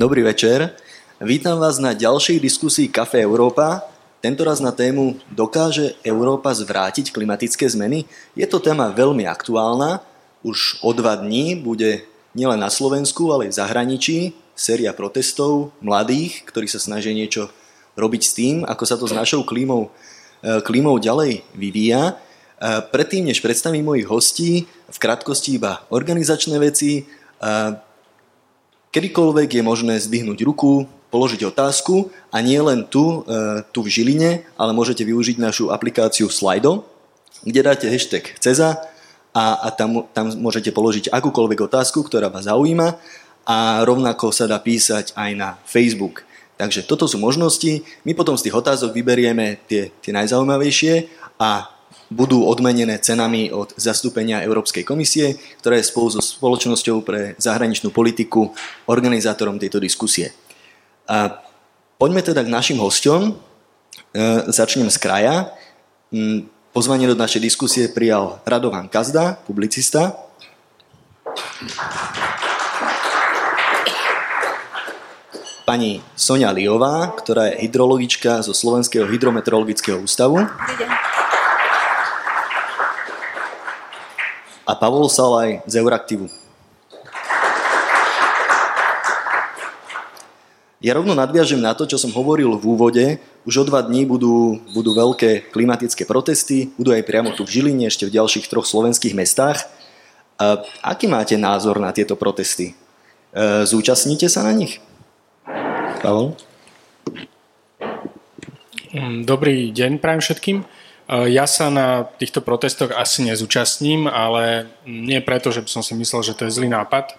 Dobrý večer. Vítam vás na ďalšej diskusii Café Európa. Tentoraz na tému Dokáže Európa zvrátiť klimatické zmeny? Je to téma veľmi aktuálna. Už o dva dní bude nielen na Slovensku, ale aj v zahraničí séria protestov mladých, ktorí sa snažia niečo robiť s tým, ako sa to s našou klímou, e, klímou ďalej vyvíja. E, predtým, než predstavím mojich hostí, v krátkosti iba organizačné veci. Kedykoľvek je možné zdvihnúť ruku, položiť otázku a nie len tu, e, tu v Žiline, ale môžete využiť našu aplikáciu Slido, kde dáte hashtag CEZA a, a tam, tam môžete položiť akúkoľvek otázku, ktorá vás zaujíma a rovnako sa dá písať aj na Facebook. Takže toto sú možnosti. My potom z tých otázok vyberieme tie, tie najzaujímavejšie a budú odmenené cenami od zastúpenia Európskej komisie, ktorá je spolu so spoločnosťou pre zahraničnú politiku organizátorom tejto diskusie. A poďme teda k našim hosťom. E, začnem z kraja. Mm, pozvanie do našej diskusie prijal Radovan Kazda, publicista. Pani Sonia Liová, ktorá je hydrologička zo Slovenského hydrometeorologického ústavu. A Pavol Salaj z Euraktivu. Ja rovno nadviažem na to, čo som hovoril v úvode. Už o dva dní budú, budú veľké klimatické protesty, budú aj priamo tu v Žiline, ešte v ďalších troch slovenských mestách. A aký máte názor na tieto protesty? E, zúčastníte sa na nich? Pavol? Dobrý deň prajem všetkým. Eh, ja sa na týchto protestoch asi nezúčastním, ale nie preto, že by som si myslel, že to je zlý nápad.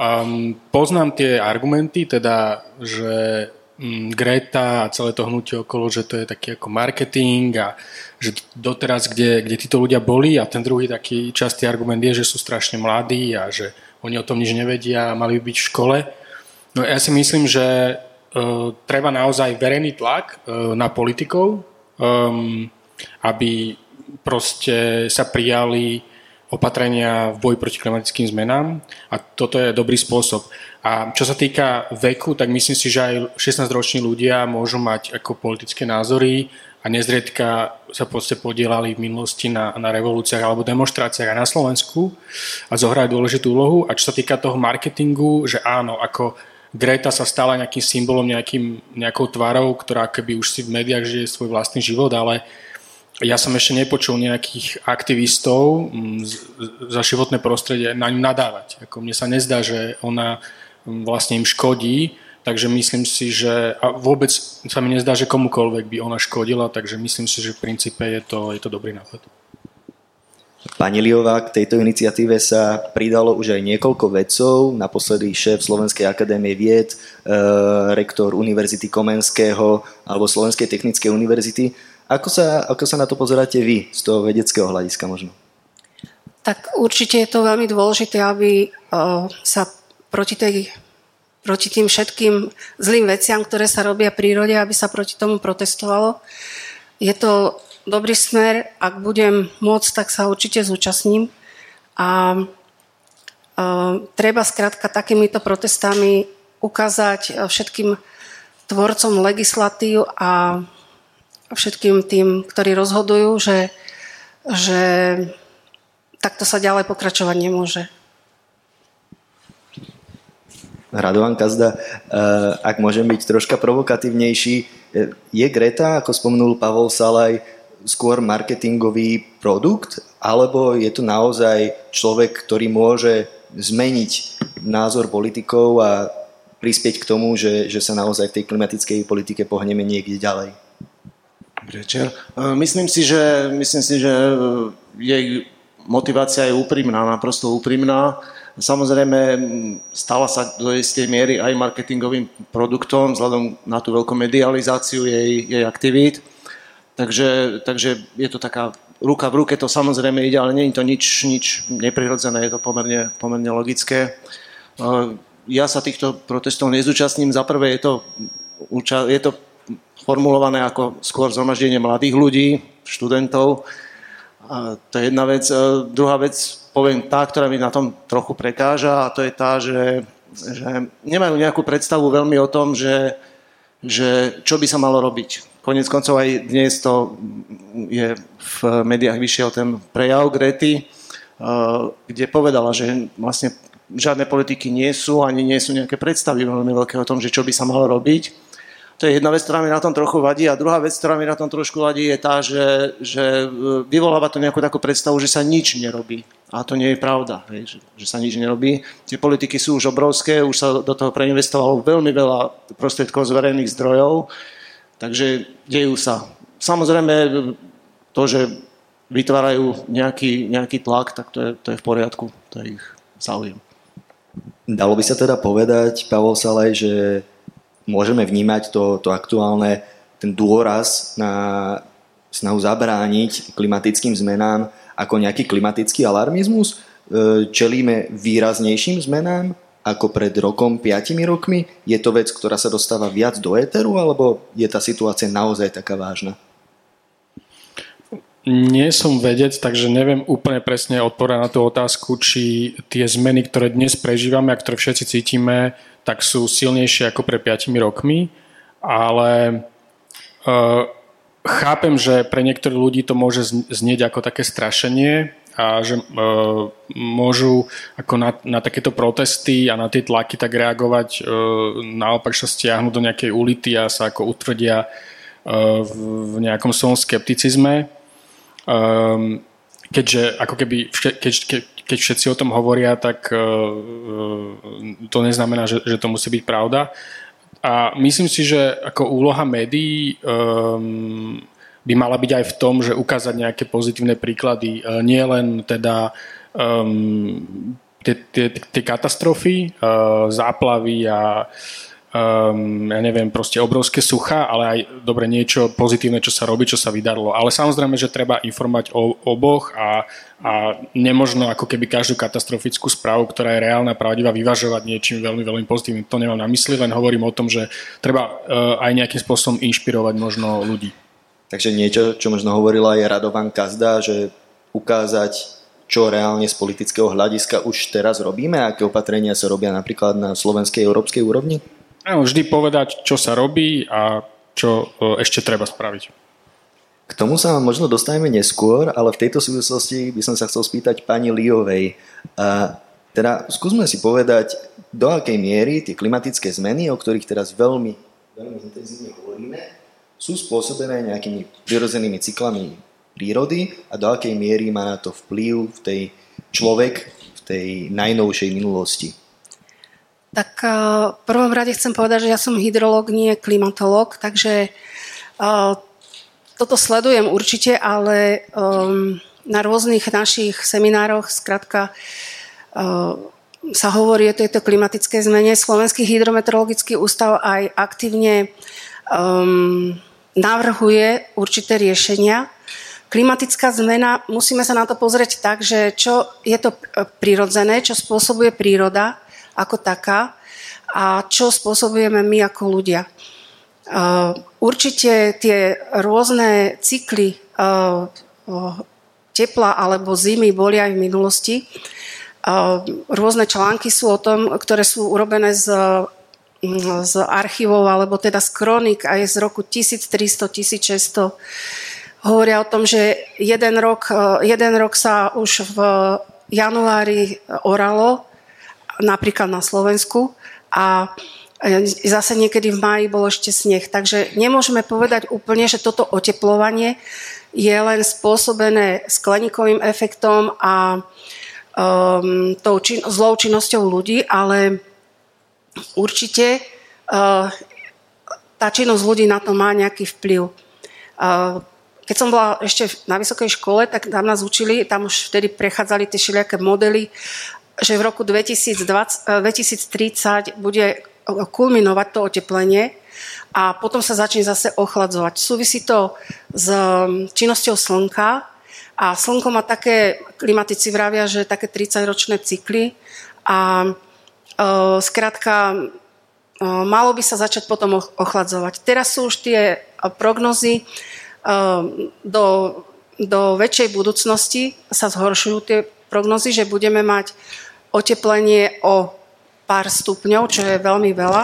Um, poznám tie argumenty, teda, že um, Greta a celé to hnutie okolo, že to je taký ako marketing a že doteraz, kde, kde títo ľudia boli a ten druhý taký častý argument je, že sú strašne mladí a že oni o tom nič nevedia a mali by byť v škole. No ja si myslím, že uh, treba naozaj verejný tlak uh, na politikov, um, aby proste sa prijali opatrenia v boji proti klimatickým zmenám a toto je dobrý spôsob. A čo sa týka veku, tak myslím si, že aj 16-roční ľudia môžu mať ako politické názory a nezriedka sa proste podielali v minulosti na, na revolúciách alebo demonstráciách aj na Slovensku a zohrajú dôležitú úlohu. A čo sa týka toho marketingu, že áno, ako Greta sa stala nejakým symbolom, nejakým, nejakou tvárou, ktorá keby už si v médiách žije svoj vlastný život, ale ja som ešte nepočul nejakých aktivistov mm, za životné prostredie na ňu nadávať. Ako mne sa nezdá, že ona mm, vlastne im škodí, takže myslím si, že a vôbec sa mi nezdá, že komukoľvek by ona škodila, takže myslím si, že v princípe je to, je to dobrý nápad. Pani Liová, k tejto iniciatíve sa pridalo už aj niekoľko vedcov, naposledy šéf Slovenskej akadémie vied, e, rektor Univerzity Komenského alebo Slovenskej technickej univerzity. Ako sa, ako sa na to pozeráte vy z toho vedeckého hľadiska možno? Tak určite je to veľmi dôležité, aby sa proti, tej, proti tým všetkým zlým veciam, ktoré sa robia v prírode, aby sa proti tomu protestovalo. Je to dobrý smer, ak budem môcť, tak sa určite zúčastním. A uh, treba skrátka takýmito protestami ukázať všetkým tvorcom legislatív a všetkým tým, ktorí rozhodujú, že, že takto sa ďalej pokračovať nemôže. Radovan Kazda, eh, ak môžem byť troška provokatívnejší, eh, je Greta, ako spomenul Pavol Salaj, skôr marketingový produkt, alebo je to naozaj človek, ktorý môže zmeniť názor politikov a prispieť k tomu, že, že sa naozaj v tej klimatickej politike pohneme niekde ďalej? Večer. E, myslím si, že, myslím si, že e, jej motivácia je úprimná, naprosto úprimná. Samozrejme, stala sa do istej miery aj marketingovým produktom vzhľadom na tú veľkú medializáciu jej, jej aktivít. Takže, takže je to taká ruka v ruke, to samozrejme ide, ale nie je to nič, nič neprirodzené, je to pomerne, pomerne logické. E, ja sa týchto protestov nezúčastním. Za prvé je to, je to formulované ako skôr zhromaždenie mladých ľudí, študentov. A to je jedna vec. Druhá vec, poviem tá, ktorá mi na tom trochu prekáža, a to je tá, že že nemajú nejakú predstavu veľmi o tom, že, že čo by sa malo robiť. Konec koncov aj dnes to je v médiách vyšiel ten prejav Grety, kde povedala, že vlastne žiadne politiky nie sú, ani nie sú nejaké predstavy veľmi veľké o tom, že čo by sa malo robiť. To je jedna vec, ktorá mi na tom trochu vadí. A druhá vec, ktorá mi na tom trošku vadí, je tá, že, že e, vyvoláva to nejakú takú predstavu, že sa nič nerobí. A to nie je pravda, hej, že, že sa nič nerobí. Tie politiky sú už obrovské, už sa do toho preinvestovalo veľmi veľa prostriedkov z verejných zdrojov, takže dejú sa. Samozrejme, to, že vytvárajú nejaký, nejaký tlak, tak to je, to je v poriadku, to je ich záujem. Dalo by sa teda povedať, Pavol Salaj, že môžeme vnímať to, to aktuálne, ten dôraz na snahu zabrániť klimatickým zmenám ako nejaký klimatický alarmizmus? E, čelíme výraznejším zmenám ako pred rokom, piatimi rokmi? Je to vec, ktorá sa dostáva viac do éteru, alebo je tá situácia naozaj taká vážna? Nie som vedec, takže neviem úplne presne odpovedať na tú otázku, či tie zmeny, ktoré dnes prežívame a ktoré všetci cítime, tak sú silnejšie ako pred 5 rokmi, ale uh, chápem, že pre niektorých ľudí to môže znieť ako také strašenie a že uh, môžu ako na, na takéto protesty a na tie tlaky tak reagovať, uh, naopak sa stiahnuť do nejakej ulity a sa ako utvrdia uh, v, v nejakom svojom skepticizme. Um, keďže ako keby, keď, keď, keď všetci o tom hovoria, tak uh, to neznamená, že, že to musí byť pravda. A myslím si, že ako úloha médií um, by mala byť aj v tom, že ukázať nejaké pozitívne príklady. Uh, nie len teda um, tie, tie, tie katastrofy, uh, záplavy a uh, um, ja neviem, proste obrovské sucha, ale aj dobre niečo pozitívne, čo sa robí, čo sa vydarilo. Ale samozrejme, že treba informovať o oboch a, a nemožno ako keby každú katastrofickú správu, ktorá je reálna, pravdivá, vyvažovať niečím veľmi, veľmi pozitívnym. To nemám na mysli, len hovorím o tom, že treba uh, aj nejakým spôsobom inšpirovať možno ľudí. Takže niečo, čo možno hovorila aj Radovan Kazda, že ukázať čo reálne z politického hľadiska už teraz robíme, aké opatrenia sa robia napríklad na slovenskej európskej úrovni? Áno, vždy povedať, čo sa robí a čo e, ešte treba spraviť. K tomu sa možno dostaneme neskôr, ale v tejto súvislosti by som sa chcel spýtať pani Liovej. A teda skúsme si povedať, do akej miery tie klimatické zmeny, o ktorých teraz veľmi, veľmi intenzívne hovoríme, sú spôsobené nejakými prirodzenými cyklami prírody a do akej miery má na to vplyv v tej človek v tej najnovšej minulosti. Tak eh, v prvom rade chcem povedať, že ja som hydrolog, nie klimatolog, takže uh, toto sledujem určite, ale um, na rôznych našich seminároch skrátka uh, sa hovorí o tejto klimatickej zmene. Slovenský hydrometeorologický ústav aj aktívne um, navrhuje určité riešenia. Klimatická zmena, musíme sa na to pozrieť tak, že čo je to prirodzené, čo spôsobuje príroda, ako taká a čo spôsobujeme my ako ľudia. Určite tie rôzne cykly tepla alebo zimy boli aj v minulosti. Rôzne články sú o tom, ktoré sú urobené z, z archívov alebo teda z kronik aj z roku 1300-1600 hovoria o tom, že jeden rok, jeden rok sa už v januári oralo napríklad na Slovensku a zase niekedy v máji bol ešte sneh. Takže nemôžeme povedať úplne, že toto oteplovanie je len spôsobené skleníkovým efektom a um, tou čin- zlou činnosťou ľudí, ale určite uh, tá činnosť ľudí na to má nejaký vplyv. Uh, keď som bola ešte na vysokej škole, tak tam nás učili, tam už vtedy prechádzali tie všelijaké modely že v roku 2020, 2030 eh, bude kulminovať to oteplenie a potom sa začne zase ochladzovať. Súvisí to s mm, činnosťou slnka a slnko má také, klimatici vravia, že také 30-ročné cykly a e, skrátka e, malo by sa začať potom ochladzovať. Teraz sú už tie prognozy e, do, do väčšej budúcnosti sa zhoršujú tie prognozy, že budeme mať oteplenie o pár stupňov, čo je veľmi veľa.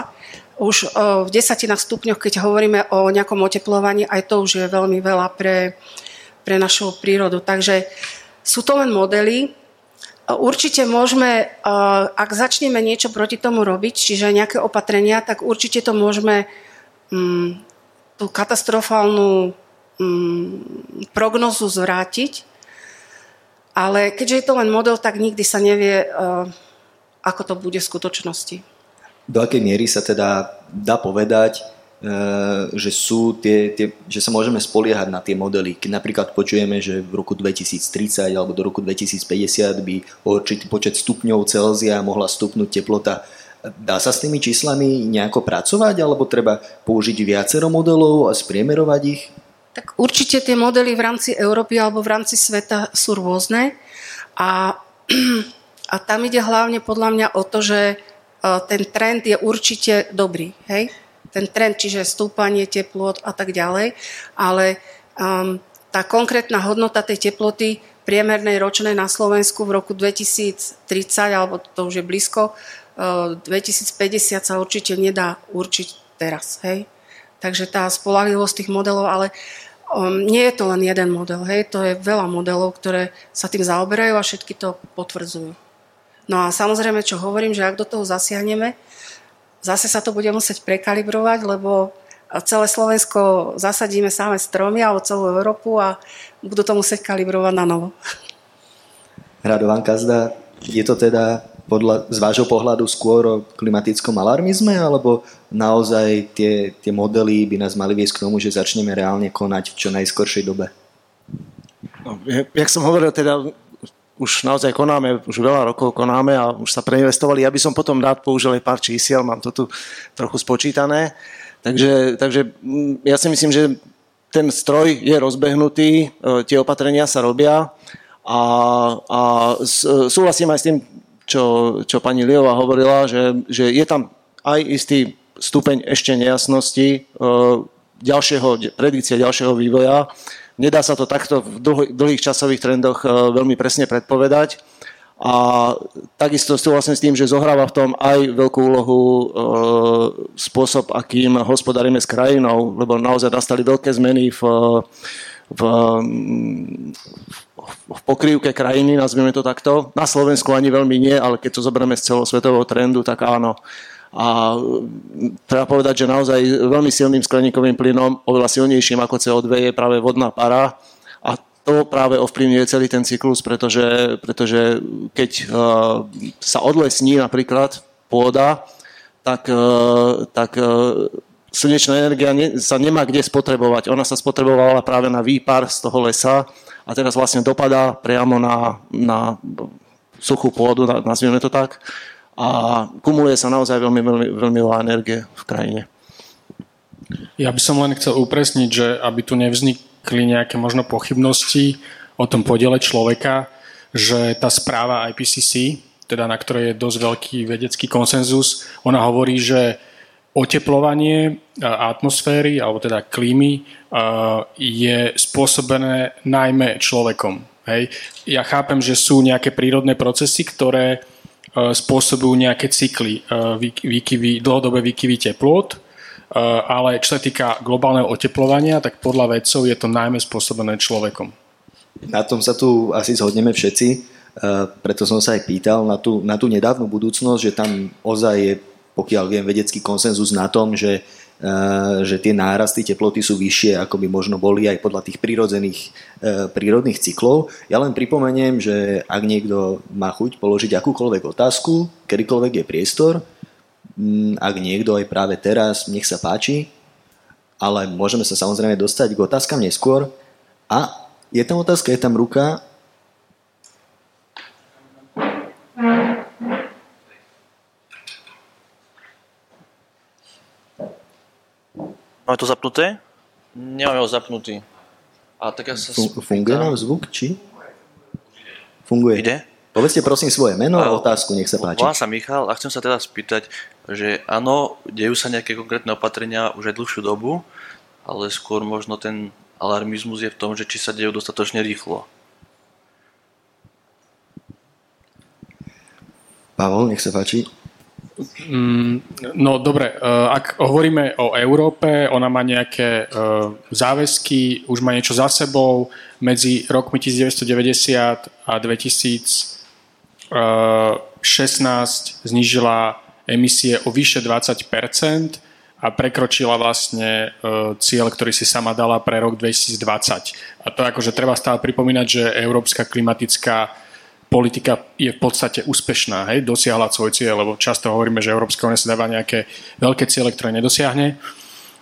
Už v desatinách stupňoch, keď hovoríme o nejakom oteplovaní, aj to už je veľmi veľa pre, pre našu prírodu. Takže sú to len modely. Určite môžeme, ak začneme niečo proti tomu robiť, čiže nejaké opatrenia, tak určite to môžeme mm, tú katastrofálnu mm, prognozu zvrátiť. Ale keďže je to len model, tak nikdy sa nevie, ako to bude v skutočnosti. Do akej miery sa teda dá povedať, e, že, sú tie, tie, že sa môžeme spoliehať na tie modely. Keď napríklad počujeme, že v roku 2030 alebo do roku 2050 by o určitý počet stupňov Celzia mohla stupnúť teplota. Dá sa s tými číslami nejako pracovať alebo treba použiť viacero modelov a spriemerovať ich? Tak určite tie modely v rámci Európy alebo v rámci sveta sú rôzne a A tam ide hlavne podľa mňa o to, že e, ten trend je určite dobrý. Hej? Ten trend, čiže stúpanie teplot a tak ďalej. Ale um, tá konkrétna hodnota tej teploty priemernej ročnej na Slovensku v roku 2030, alebo to už je blízko, 2050 e, sa určite nedá určiť teraz. Hej? Takže tá spolahlivosť tých modelov, ale um, nie je to len jeden model, hej? to je veľa modelov, ktoré sa tým zaoberajú a všetky to potvrdzujú. No a samozrejme, čo hovorím, že ak do toho zasiahneme, zase sa to bude musieť prekalibrovať, lebo celé Slovensko zasadíme samé stromy alebo celú Európu a budú to musieť kalibrovať na novo. Radovan Kazda, je to teda podľa, z vášho pohľadu skôr o klimatickom alarmizme, alebo naozaj tie, tie modely by nás mali viesť k tomu, že začneme reálne konať v čo najskoršej dobe? No, jak som hovoril, teda už naozaj konáme, už veľa rokov konáme a už sa preinvestovali. Ja by som potom rád použil aj pár čísiel, mám to tu trochu spočítané. Takže, takže mm, ja si myslím, že ten stroj je rozbehnutý, e, tie opatrenia sa robia a, a súhlasím aj s tým, čo, čo pani Liová hovorila, že, že je tam aj istý stupeň ešte nejasnosti e, ďalšieho, predikcie ďalšieho vývoja Nedá sa to takto v dlhých časových trendoch e, veľmi presne predpovedať. A takisto súhlasím s tým, že zohráva v tom aj veľkú úlohu e, spôsob, akým hospodárime s krajinou, lebo naozaj nastali veľké zmeny v, v, v pokrývke krajiny, nazvime to takto. Na Slovensku ani veľmi nie, ale keď to zoberieme z celosvetového trendu, tak áno. A treba povedať, že naozaj veľmi silným skleníkovým plynom, oveľa silnejším ako CO2 je práve vodná para a to práve ovplyvňuje celý ten cyklus, pretože, pretože keď uh, sa odlesní napríklad pôda, tak, uh, tak uh, slnečná energia ne, sa nemá kde spotrebovať. Ona sa spotrebovala práve na výpar z toho lesa a teraz vlastne dopadá priamo na, na suchú pôdu, nazvieme to tak a kumuluje sa naozaj veľmi, veľmi, veľmi veľa energie v krajine. Ja by som len chcel upresniť, že aby tu nevznikli nejaké možno pochybnosti o tom podiele človeka, že tá správa IPCC, teda na ktorej je dosť veľký vedecký konsenzus, ona hovorí, že oteplovanie atmosféry, alebo teda klímy, je spôsobené najmä človekom. Hej. Ja chápem, že sú nejaké prírodné procesy, ktoré E, spôsobujú nejaké cykly e, výkyvy, dlhodobé výkyvy teplot, e, ale čo sa týka globálneho oteplovania, tak podľa vedcov je to najmä spôsobené človekom. Na tom sa tu asi zhodneme všetci, preto som sa aj pýtal na tú, na tú nedávnu budúcnosť, že tam ozaj je, pokiaľ viem, vedecký konsenzus na tom, že že tie nárasty teploty sú vyššie, ako by možno boli aj podľa tých prírodzených, prírodných cyklov. Ja len pripomeniem, že ak niekto má chuť položiť akúkoľvek otázku, kedykoľvek je priestor, ak niekto aj práve teraz, nech sa páči, ale môžeme sa samozrejme dostať k otázkam neskôr. A je tam otázka, je tam ruka, Máme to zapnuté? Nemáme ho zapnutý. A tak ja sa Funguje nám zvuk, či? Funguje. Ide? Povedzte prosím svoje meno a otázku, nech sa páči. Volám sa Michal a chcem sa teda spýtať, že áno, dejú sa nejaké konkrétne opatrenia už aj dlhšiu dobu, ale skôr možno ten alarmizmus je v tom, že či sa dejú dostatočne rýchlo. Pavol, nech sa páči. Mm, no dobre, e, ak hovoríme o Európe, ona má nejaké e, záväzky, už má niečo za sebou. Medzi rokmi 1990 a 2016 znížila emisie o vyše 20% a prekročila vlastne cieľ, ktorý si sama dala pre rok 2020. A to akože treba stále pripomínať, že európska klimatická politika je v podstate úspešná, hej, dosiahla svoj cieľ, lebo často hovoríme, že Európska únia si dáva nejaké veľké ciele, ktoré nedosiahne.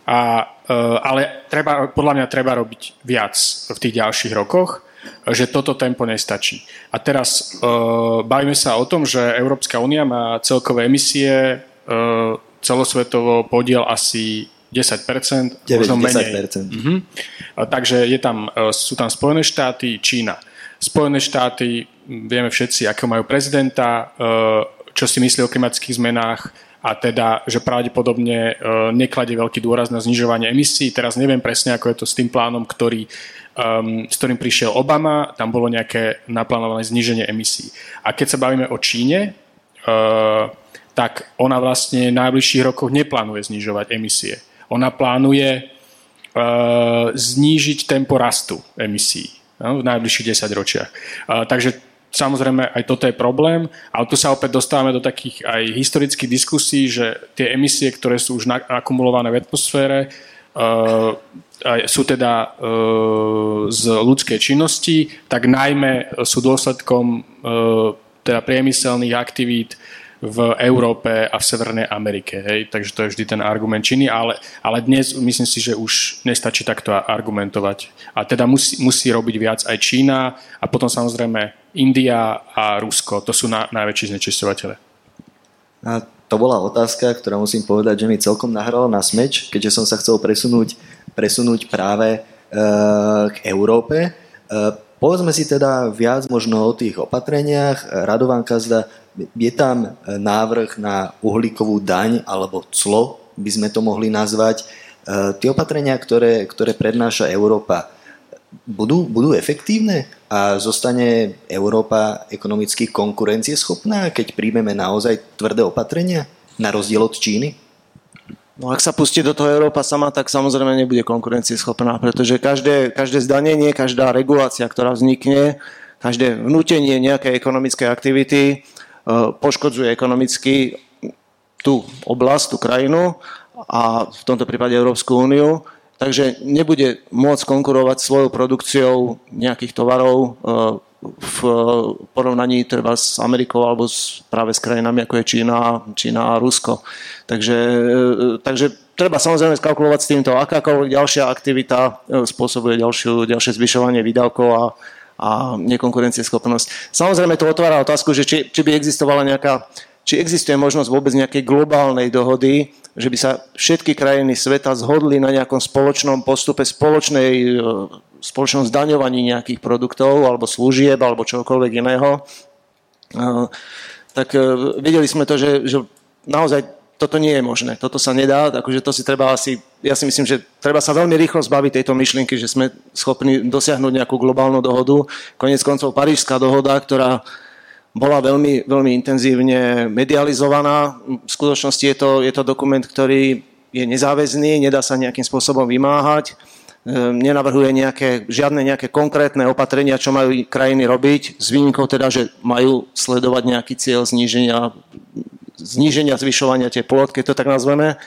A, e, ale treba, podľa mňa treba robiť viac v tých ďalších rokoch, že toto tempo nestačí. A teraz uh, bavíme sa o tom, že Európska únia má celkové emisie uh, celosvetovo podiel asi 10%, 9, možno menej. 10%. Uh-huh. A, takže je tam, sú tam Spojené štáty, Čína. Spojené štáty, vieme všetci, akého majú prezidenta, e, čo si myslí o klimatických zmenách a teda, že pravdepodobne e, nekladie veľký dôraz na znižovanie emisí. Teraz neviem presne, ako je to s tým plánom, ktorý, um, s ktorým prišiel Obama. Tam bolo nejaké naplánované zníženie emisí. A keď sa bavíme o Číne, uh, tak ona vlastne v najbližších rokoch neplánuje znižovať emisie. Ona plánuje znížiť tempo rastu emisí no, v najbližších 10 ročiach. Takže samozrejme aj toto je problém, ale tu sa opäť dostávame do takých aj historických diskusí, že tie emisie, ktoré sú už akumulované v atmosfére, uh, sú teda uh, z ľudskej činnosti, tak najmä sú dôsledkom uh, teda priemyselných aktivít v Európe a v Severnej Amerike. Hej? Takže to je vždy ten argument Číny, ale, ale dnes myslím si, že už nestačí takto argumentovať. A teda musí, musí robiť viac aj Čína a potom samozrejme India a Rusko. To sú na, najväčší znečistovateľe. A to bola otázka, ktorá musím povedať, že mi celkom nahrala na smeč, keďže som sa chcel presunúť, presunúť práve e, k Európe. E, povedzme si teda viac možno o tých opatreniach. Radovan Kazda je tam e, návrh na uhlíkovú daň alebo clo, by sme to mohli nazvať. E, tie opatrenia, ktoré, ktoré prednáša Európa, budú, budú efektívne a zostane Európa ekonomicky konkurencieschopná, keď príjmeme naozaj tvrdé opatrenia, na rozdiel od Číny? No ak sa pustí do toho Európa sama, tak samozrejme nebude konkurencieschopná, pretože každé, každé zdanenie, každá regulácia, ktorá vznikne, každé vnútenie nejakej ekonomickej aktivity poškodzuje ekonomicky tú oblasť, tú krajinu a v tomto prípade Európsku úniu, takže nebude môcť konkurovať svojou produkciou nejakých tovarov eh, v porovnaní treba s Amerikou alebo s, práve s krajinami ako je Čína, Čína a Rusko. Takže, eh, takže treba samozrejme skalkulovať s týmto, akákoľvek ďalšia aktivita spôsobuje ďalšiu, ďalšie zvyšovanie výdavkov a a nekonkurencieschopnosť. Samozrejme to otvára otázku, že či, či by existovala nejaká, či existuje možnosť vôbec nejakej globálnej dohody, že by sa všetky krajiny sveta zhodli na nejakom spoločnom postupe, spoločnej, e, spoločnom zdaňovaní nejakých produktov alebo služieb alebo čokoľvek iného. E, tak e, videli sme to, že, že naozaj toto nie je možné, toto sa nedá, takže to si treba asi, ja si myslím, že treba sa veľmi rýchlo zbaviť tejto myšlienky, že sme schopní dosiahnuť nejakú globálnu dohodu. Konec koncov Parížská dohoda, ktorá bola veľmi, veľmi intenzívne medializovaná. V skutočnosti je to, je to dokument, ktorý je nezáväzný, nedá sa nejakým spôsobom vymáhať, ehm, nenavrhuje nejaké, žiadne nejaké konkrétne opatrenia, čo majú krajiny robiť, s výnimkou teda, že majú sledovať nejaký cieľ zníženia zníženia, zvyšovania teplot, keď to tak nazveme,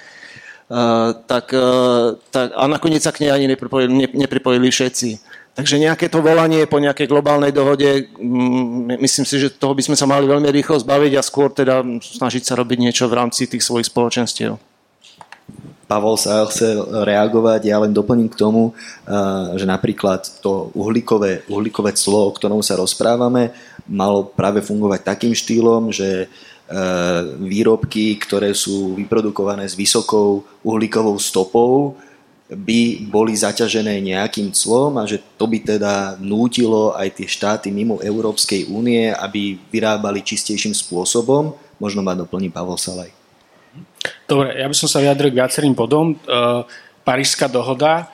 Uh, tak, uh, tak, a nakoniec sa k nej ani nepripojili, ne, nepripojili všetci. Takže nejaké to volanie po nejakej globálnej dohode, mm, myslím si, že toho by sme sa mali veľmi rýchlo zbaviť a skôr teda snažiť sa robiť niečo v rámci tých svojich spoločenstiev. Pavol sa chce reagovať, ja len doplním k tomu, že napríklad to uhlíkové, uhlíkové clo, o ktorom sa rozprávame, malo práve fungovať takým štýlom, že výrobky, ktoré sú vyprodukované s vysokou uhlíkovou stopou, by boli zaťažené nejakým clom a že to by teda nútilo aj tie štáty mimo Európskej únie, aby vyrábali čistejším spôsobom. Možno ma doplní Pavel Salaj. Dobre, ja by som sa vyjadril k viacerým bodom. Eh, Parížská dohoda,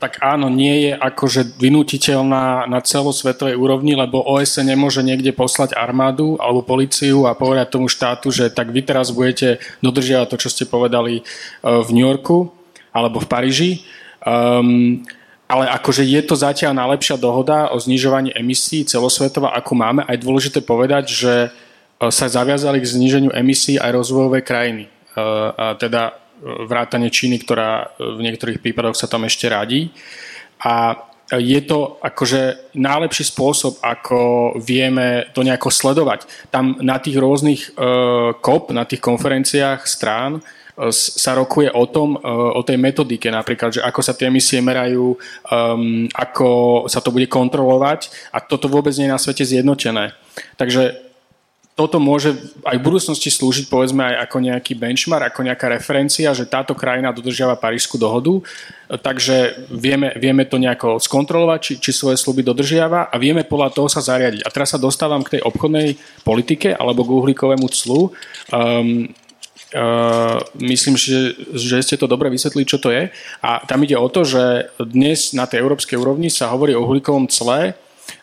tak áno, nie je akože vynutiteľná na celosvetovej úrovni, lebo OSN nemôže niekde poslať armádu alebo policiu a povedať tomu štátu, že tak vy teraz budete dodržiavať to, čo ste povedali v New Yorku alebo v Paríži. Um, ale akože je to zatiaľ najlepšia dohoda o znižovaní emisí celosvetová, ako máme. A je dôležité povedať, že e, sa zaviazali k zniženiu emisí aj rozvojové krajiny. E, a teda e, vrátane Číny, ktorá v niektorých prípadoch sa tam ešte radí. A je to akože najlepší spôsob, ako vieme to nejako sledovať. Tam na tých rôznych COP, na tých konferenciách strán, sa rokuje o tom, e, o tej metodike napríklad, že ako sa tie emisie merajú, um, ako sa to bude kontrolovať a toto vôbec nie je na svete zjednotené. Takže toto môže aj v budúcnosti slúžiť povedzme aj ako nejaký benchmark, ako nejaká referencia, že táto krajina dodržiava Parížskú dohodu, takže vieme, vieme to nejako skontrolovať, či, či svoje sluby dodržiava a vieme podľa toho sa zariadiť. A teraz sa dostávam k tej obchodnej politike alebo k uhlíkovému clu. Um, Uh, myslím, že, že ste to dobre vysvetlili, čo to je. A tam ide o to, že dnes na tej európskej úrovni sa hovorí o uhlíkovom cle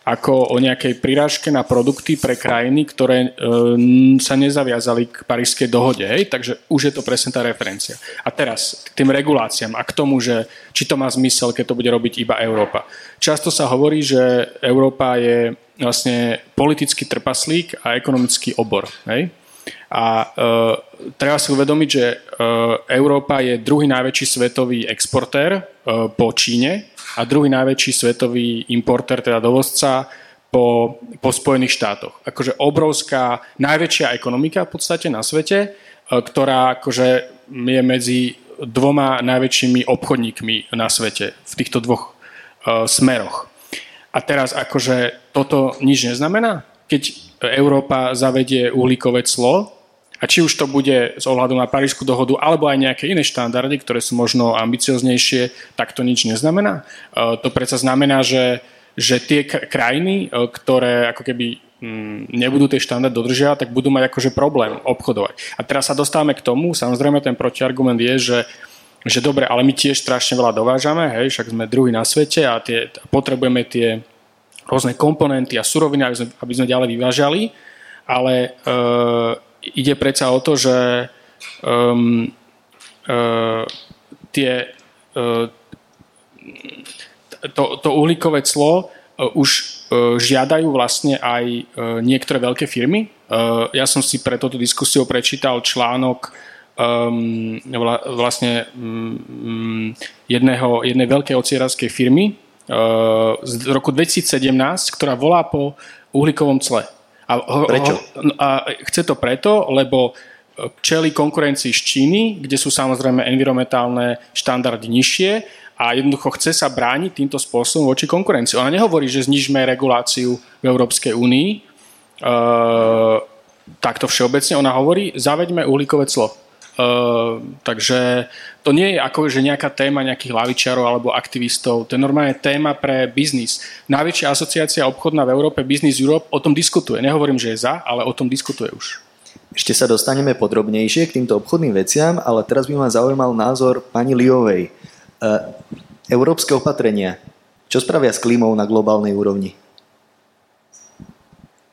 ako o nejakej prirážke na produkty pre krajiny, ktoré uh, sa nezaviazali k parížskej dohode. Hej? Takže už je to presne tá referencia. A teraz k tým reguláciám a k tomu, že či to má zmysel, keď to bude robiť iba Európa. Často sa hovorí, že Európa je vlastne politický trpaslík a ekonomický obor. Hej? A e, treba si uvedomiť, že e, Európa je druhý najväčší svetový exportér e, po Číne a druhý najväčší svetový importér, teda dovozca po, po Spojených štátoch. Akože obrovská, najväčšia ekonomika v podstate na svete, e, ktorá akože je medzi dvoma najväčšími obchodníkmi na svete v týchto dvoch e, smeroch. A teraz akože toto nič neznamená? Keď Európa zavedie uhlíkové clo, a či už to bude z ohľadu na Parížskú dohodu alebo aj nejaké iné štandardy, ktoré sú možno ambicioznejšie, tak to nič neznamená. E, to predsa znamená, že, že tie krajiny, e, ktoré ako keby mm, nebudú tie štandardy dodržiavať, tak budú mať akože problém obchodovať. A teraz sa dostávame k tomu, samozrejme ten protiargument je, že že dobre, ale my tiež strašne veľa dovážame, hej, však sme druhý na svete a tie, potrebujeme tie rôzne komponenty a suroviny, aby sme, aby sme ďalej vyvážali, ale e, ide predsa o to, že um, uh, tie, uh, to, to uhlíkové clo uh, už uh, žiadajú vlastne aj uh, niektoré veľké firmy. Uh, ja som si pre túto diskusiu prečítal článok um, vlastne um, jedného, jednej veľkej ocierarskej firmy uh, z roku 2017, ktorá volá po uhlíkovom cle. A, Prečo? A chce to preto, lebo čeli konkurencii z Číny, kde sú samozrejme environmentálne štandardy nižšie a jednoducho chce sa brániť týmto spôsobom voči konkurencii. Ona nehovorí, že znižme reguláciu v Európskej únii, e, takto všeobecne. Ona hovorí, zaveďme uhlíkové clo. Uh, takže to nie je ako že nejaká téma nejakých lavičiarov alebo aktivistov, to je normálne téma pre biznis. Najväčšia asociácia obchodná v Európe, Business Europe, o tom diskutuje. Nehovorím, že je za, ale o tom diskutuje už. Ešte sa dostaneme podrobnejšie k týmto obchodným veciam, ale teraz by ma zaujímal názor pani Liovej. Uh, európske opatrenia, čo spravia s klímou na globálnej úrovni?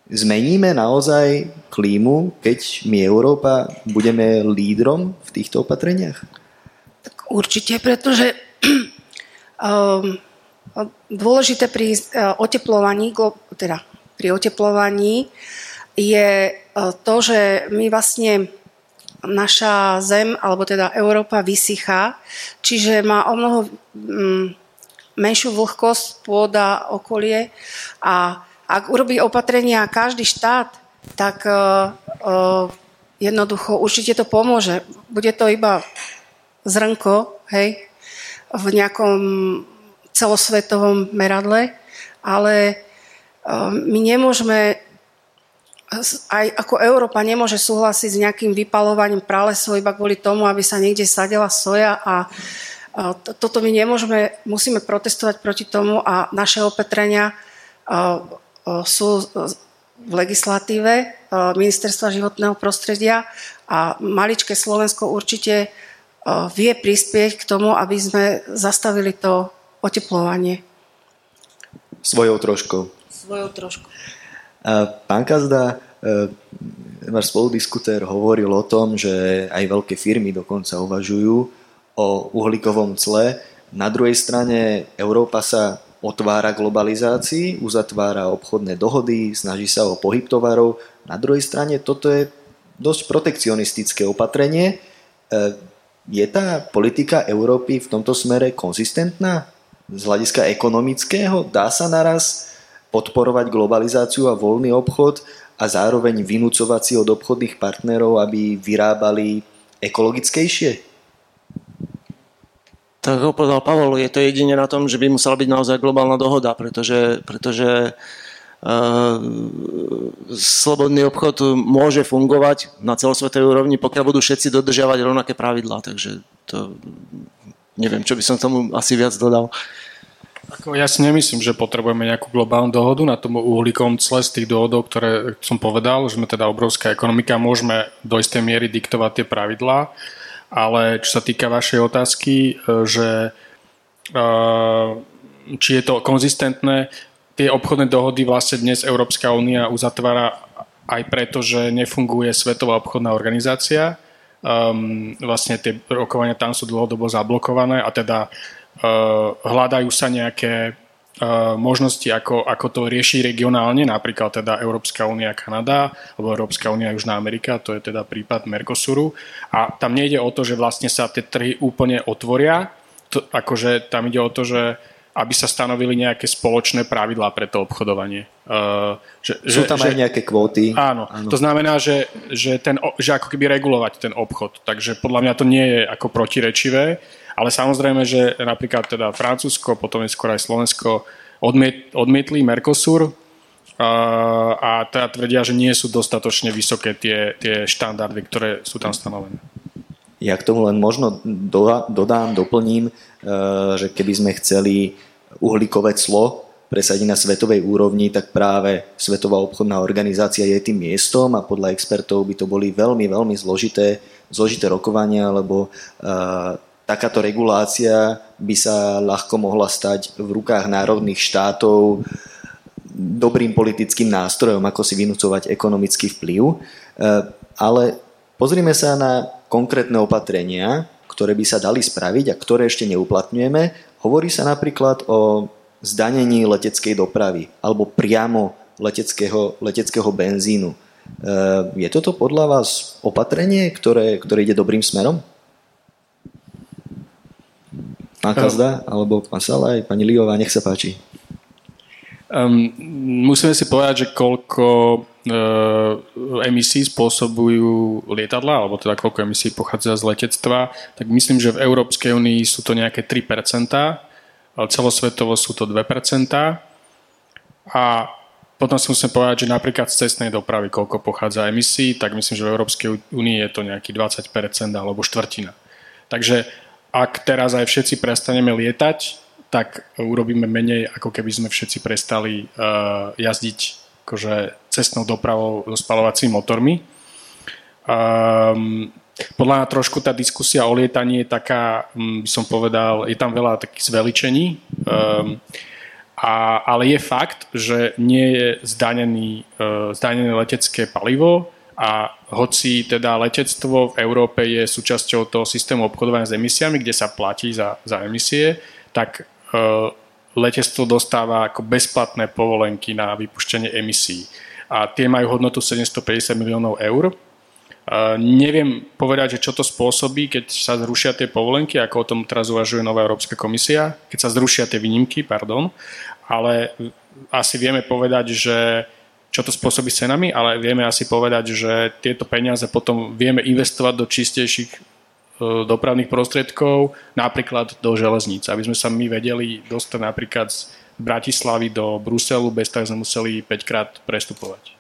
Zmeníme naozaj klímu, keď my Európa budeme lídrom v týchto opatreniach? Určite, pretože um, dôležité pri uh, oteplovaní, teda pri oteplovaní je uh, to, že my vlastne naša zem, alebo teda Európa vysychá, čiže má o mnoho um, menšiu vlhkosť pôda, okolie a ak urobí opatrenia každý štát, tak uh, jednoducho určite to pomôže. Bude to iba zrnko, hej, v nejakom celosvetovom meradle, ale uh, my nemôžeme aj ako Európa nemôže súhlasiť s nejakým vypalovaním pralesov iba kvôli tomu, aby sa niekde sadila soja a toto my nemôžeme, musíme protestovať proti tomu a naše opetrenia sú v legislatíve Ministerstva životného prostredia a maličké Slovensko určite vie prispieť k tomu, aby sme zastavili to oteplovanie. Svojou troškou. Svojou troškou. Pán Kazda, e, váš spoludiskutér hovoril o tom, že aj veľké firmy dokonca uvažujú o uhlíkovom cle. Na druhej strane Európa sa otvára globalizácii, uzatvára obchodné dohody, snaží sa o pohyb tovarov. Na druhej strane toto je dosť protekcionistické opatrenie. Je tá politika Európy v tomto smere konzistentná? Z hľadiska ekonomického dá sa naraz podporovať globalizáciu a voľný obchod a zároveň vynúcovať si od obchodných partnerov, aby vyrábali ekologickejšie? Tak ako povedal Pavol, je to jedine na tom, že by musela byť naozaj globálna dohoda, pretože, pretože slobodný obchod môže fungovať na celosvetovej úrovni, pokiaľ budú všetci dodržiavať rovnaké pravidlá. Takže to neviem, čo by som tomu asi viac dodal. Ako ja si nemyslím, že potrebujeme nejakú globálnu dohodu na tom uhlíkom cle z tých dôvodov, ktoré som povedal, že sme teda obrovská ekonomika, môžeme do istej miery diktovať tie pravidlá, ale čo sa týka vašej otázky, e, že e, či je to konzistentné, tie obchodné dohody vlastne dnes Európska únia uzatvára aj preto, že nefunguje Svetová obchodná organizácia. Um, vlastne tie rokovania tam sú dlhodobo zablokované a teda Eh, hľadajú sa nejaké eh, možnosti, ako, ako to rieši regionálne, napríklad teda Európska únia Kanada, alebo Európska únia Južná Amerika, to je teda prípad Mercosuru. A tam nejde o to, že vlastne sa tie trhy úplne otvoria, to, akože tam ide o to, že aby sa stanovili nejaké spoločné pravidlá pre to obchodovanie. Uh, že, Sú tam že, aj nejaké kvóty. Áno, áno. to znamená, že, že, ten, že ako keby regulovať ten obchod. Takže podľa mňa to nie je ako protirečivé. Ale samozrejme, že napríklad teda Francúzsko, potom je skôr aj Slovensko odmiet, odmietli Mercosur a, a teda tvrdia, že nie sú dostatočne vysoké tie, tie štandardy, ktoré sú tam stanovené. Ja k tomu len možno dodám, doplním, e, že keby sme chceli uhlíkové clo presadiť na svetovej úrovni, tak práve Svetová obchodná organizácia je tým miestom a podľa expertov by to boli veľmi, veľmi zložité, zložité rokovania, lebo e, takáto regulácia by sa ľahko mohla stať v rukách národných štátov dobrým politickým nástrojom, ako si vynúcovať ekonomický vplyv. E, ale pozrime sa na konkrétne opatrenia, ktoré by sa dali spraviť a ktoré ešte neuplatňujeme. Hovorí sa napríklad o zdanení leteckej dopravy alebo priamo leteckého, leteckého benzínu. E, je toto podľa vás opatrenie, ktoré, ktoré ide dobrým smerom? Pán Kazda, alebo pán Salaj, pani Liová, nech sa páči. Um, musíme si povedať, že koľko emisí spôsobujú lietadla, alebo teda koľko emisí pochádza z letectva, tak myslím, že v Európskej únii sú to nejaké 3%, ale celosvetovo sú to 2%. A potom si musíme povedať, že napríklad z cestnej dopravy, koľko pochádza emisí, tak myslím, že v Európskej únii je to nejaký 20% alebo štvrtina. Takže ak teraz aj všetci prestaneme lietať, tak urobíme menej, ako keby sme všetci prestali uh, jazdiť akože cestnou dopravou so spalovacími motormi. Um, podľa mňa trošku tá diskusia o lietaní je taká, um, by som povedal, je tam veľa takých zveličení, um, a, ale je fakt, že nie je zdanený, uh, zdanené letecké palivo, a hoci teda letectvo v Európe je súčasťou toho systému obchodovania s emisiami, kde sa platí za, za emisie, tak e, letectvo dostáva ako bezplatné povolenky na vypuštenie emisí. A tie majú hodnotu 750 miliónov eur. E, neviem povedať, že čo to spôsobí, keď sa zrušia tie povolenky, ako o tom teraz uvažuje nová Európska komisia, keď sa zrušia tie výnimky, pardon, ale asi vieme povedať, že čo to spôsobí s cenami, ale vieme asi povedať, že tieto peniaze potom vieme investovať do čistejších dopravných prostriedkov, napríklad do železníc, aby sme sa my vedeli dostať napríklad z Bratislavy do Bruselu, bez toho sme museli 5 krát prestupovať.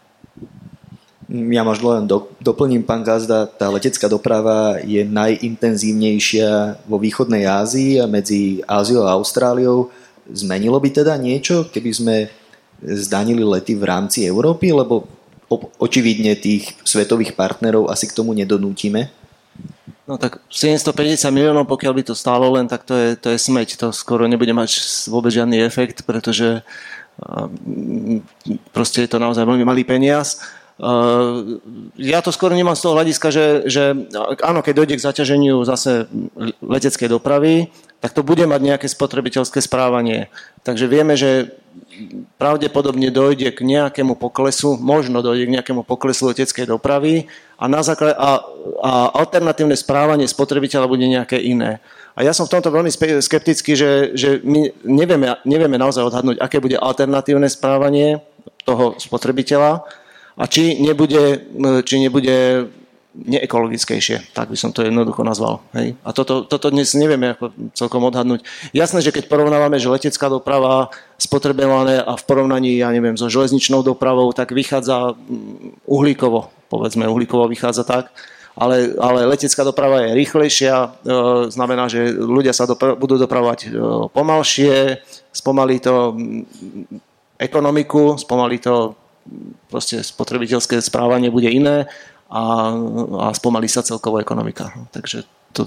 Ja možno len do, doplním, pán Gazda, tá letecká doprava je najintenzívnejšia vo východnej Ázii a medzi Áziou a Austráliou. Zmenilo by teda niečo, keby sme zdanili lety v rámci Európy, lebo očividne tých svetových partnerov asi k tomu nedonútime? No tak 750 miliónov, pokiaľ by to stálo len, tak to je, to je smeť. To skoro nebude mať vôbec žiadny efekt, pretože proste je to naozaj veľmi malý peniaz. Ja to skoro nemám z toho hľadiska, že, že áno, keď dojde k zaťaženiu zase leteckej dopravy, tak to bude mať nejaké spotrebiteľské správanie. Takže vieme, že pravdepodobne dojde k nejakému poklesu, možno dojde k nejakému poklesu leteckej dopravy a, na základ, a, a alternatívne správanie spotrebiteľa bude nejaké iné. A ja som v tomto veľmi skeptický, že, že my nevieme, nevieme naozaj odhadnúť, aké bude alternatívne správanie toho spotrebiteľa a či nebude, či nebude neekologickejšie, tak by som to jednoducho nazval. Hej? A toto, toto dnes nevieme ako celkom odhadnúť. Jasné, že keď porovnávame, že letecká doprava spotrebované a v porovnaní, ja neviem, so železničnou dopravou, tak vychádza mm, uhlíkovo, povedzme, uhlíkovo vychádza tak, ale, ale letecká doprava je rýchlejšia, e, znamená, že ľudia sa dopra- budú dopravovať e, pomalšie, spomalí to mm, ekonomiku, spomalí to proste spotrebiteľské správanie bude iné a, a spomalí sa celková ekonomika. Takže to...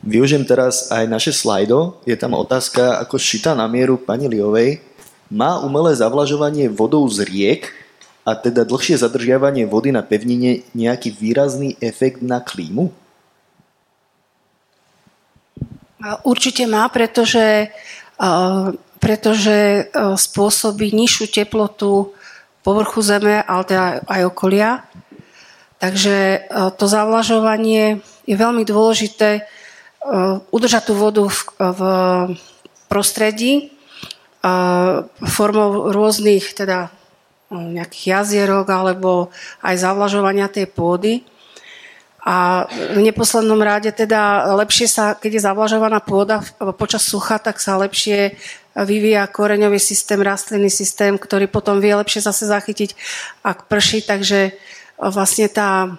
Využijem teraz aj naše slajdo. Je tam otázka ako šita na mieru pani Liovej. Má umelé zavlažovanie vodou z riek a teda dlhšie zadržiavanie vody na pevnine nejaký výrazný efekt na klímu? Určite má, pretože, pretože spôsobí nižšiu teplotu povrchu Zeme, ale teda aj okolia. Takže e, to zavlažovanie je veľmi dôležité e, udržať tú vodu v, v prostredí e, formou rôznych teda nejakých jazierok alebo aj zavlažovania tej pôdy. A v neposlednom rade teda lepšie sa, keď je zavlažovaná pôda počas sucha, tak sa lepšie vyvíja koreňový systém, rastlinný systém, ktorý potom vie lepšie zase zachytiť, ak prší. Takže vlastne tá,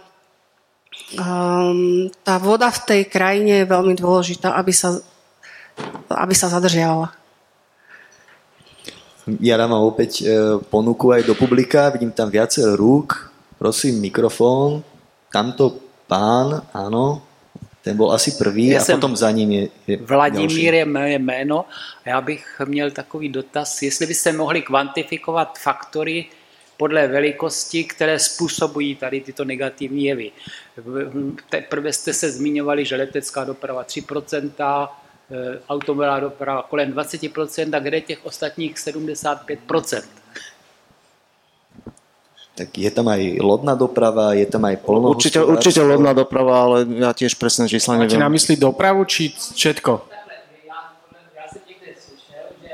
um, tá voda v tej krajine je veľmi dôležitá, aby sa, aby sa zadržiavala. Ja dávam opäť e, ponuku aj do publika, vidím tam viacero rúk. Prosím, mikrofón. Tamto pán, áno. Ten byl asi první já a potom za ním je, je Vladimír je moje jméno a já bych měl takový dotaz, jestli byste mohli kvantifikovat faktory podle velikosti, které způsobují tady tyto negativní jevy. Teprve jste se zmiňovali, že letecká doprava 3%, eh, automobilová doprava kolem 20% a kde těch ostatních 75%. Tak je tam aj lodná doprava, je tam aj polnohospodárstvo. Určite, určite lodná doprava, ale ja tiež presne čísla neviem. Máte na mysli dopravu či všetko? Ja som niekde slyšel, že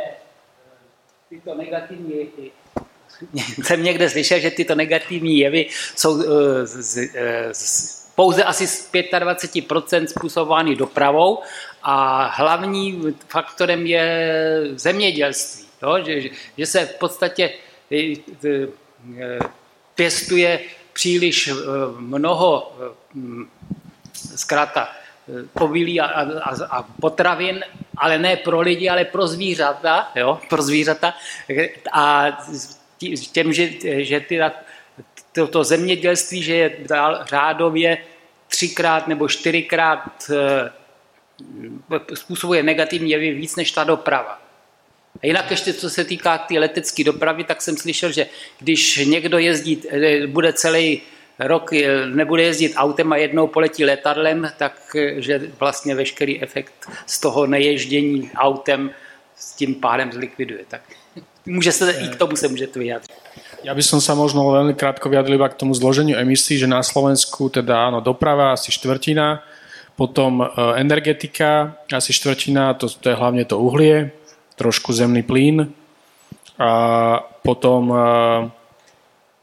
tyto negatívne jsem někde slyšel, že tyto negativní jevy jsou z, z, z, pouze asi z 25% způsobovány dopravou a hlavním faktorem je zemědělství. Jo? Že, že se v podstatě pěstuje příliš eh, mnoho eh, zkrátka eh, povilí a, a, a potravin, ale ne pro lidi, ale pro zvířata, jo, pro zvířata. A těm, že, že ty, toto zemědělství, že je řádově třikrát nebo čtyřikrát způsobuje negativní jevy víc než ta doprava. A jinak ještě co se týká té tý letecké dopravy, tak jsem slyšel, že když někdo jezdí, eh, bude celý rok eh, nebude jezdit autem a jednou poletí letadlem, tak eh, vlastně veškerý efekt z toho neježdění autem s tím pádem zlikviduje. Tak může se, i k tomu se můžete vyjádřit. Ja by som sa možno veľmi krátko vyjadril iba k tomu zloženiu emisí, že na Slovensku teda áno, doprava asi štvrtina, potom energetika asi štvrtina, to, to je hlavne to uhlie, trošku zemný plyn a potom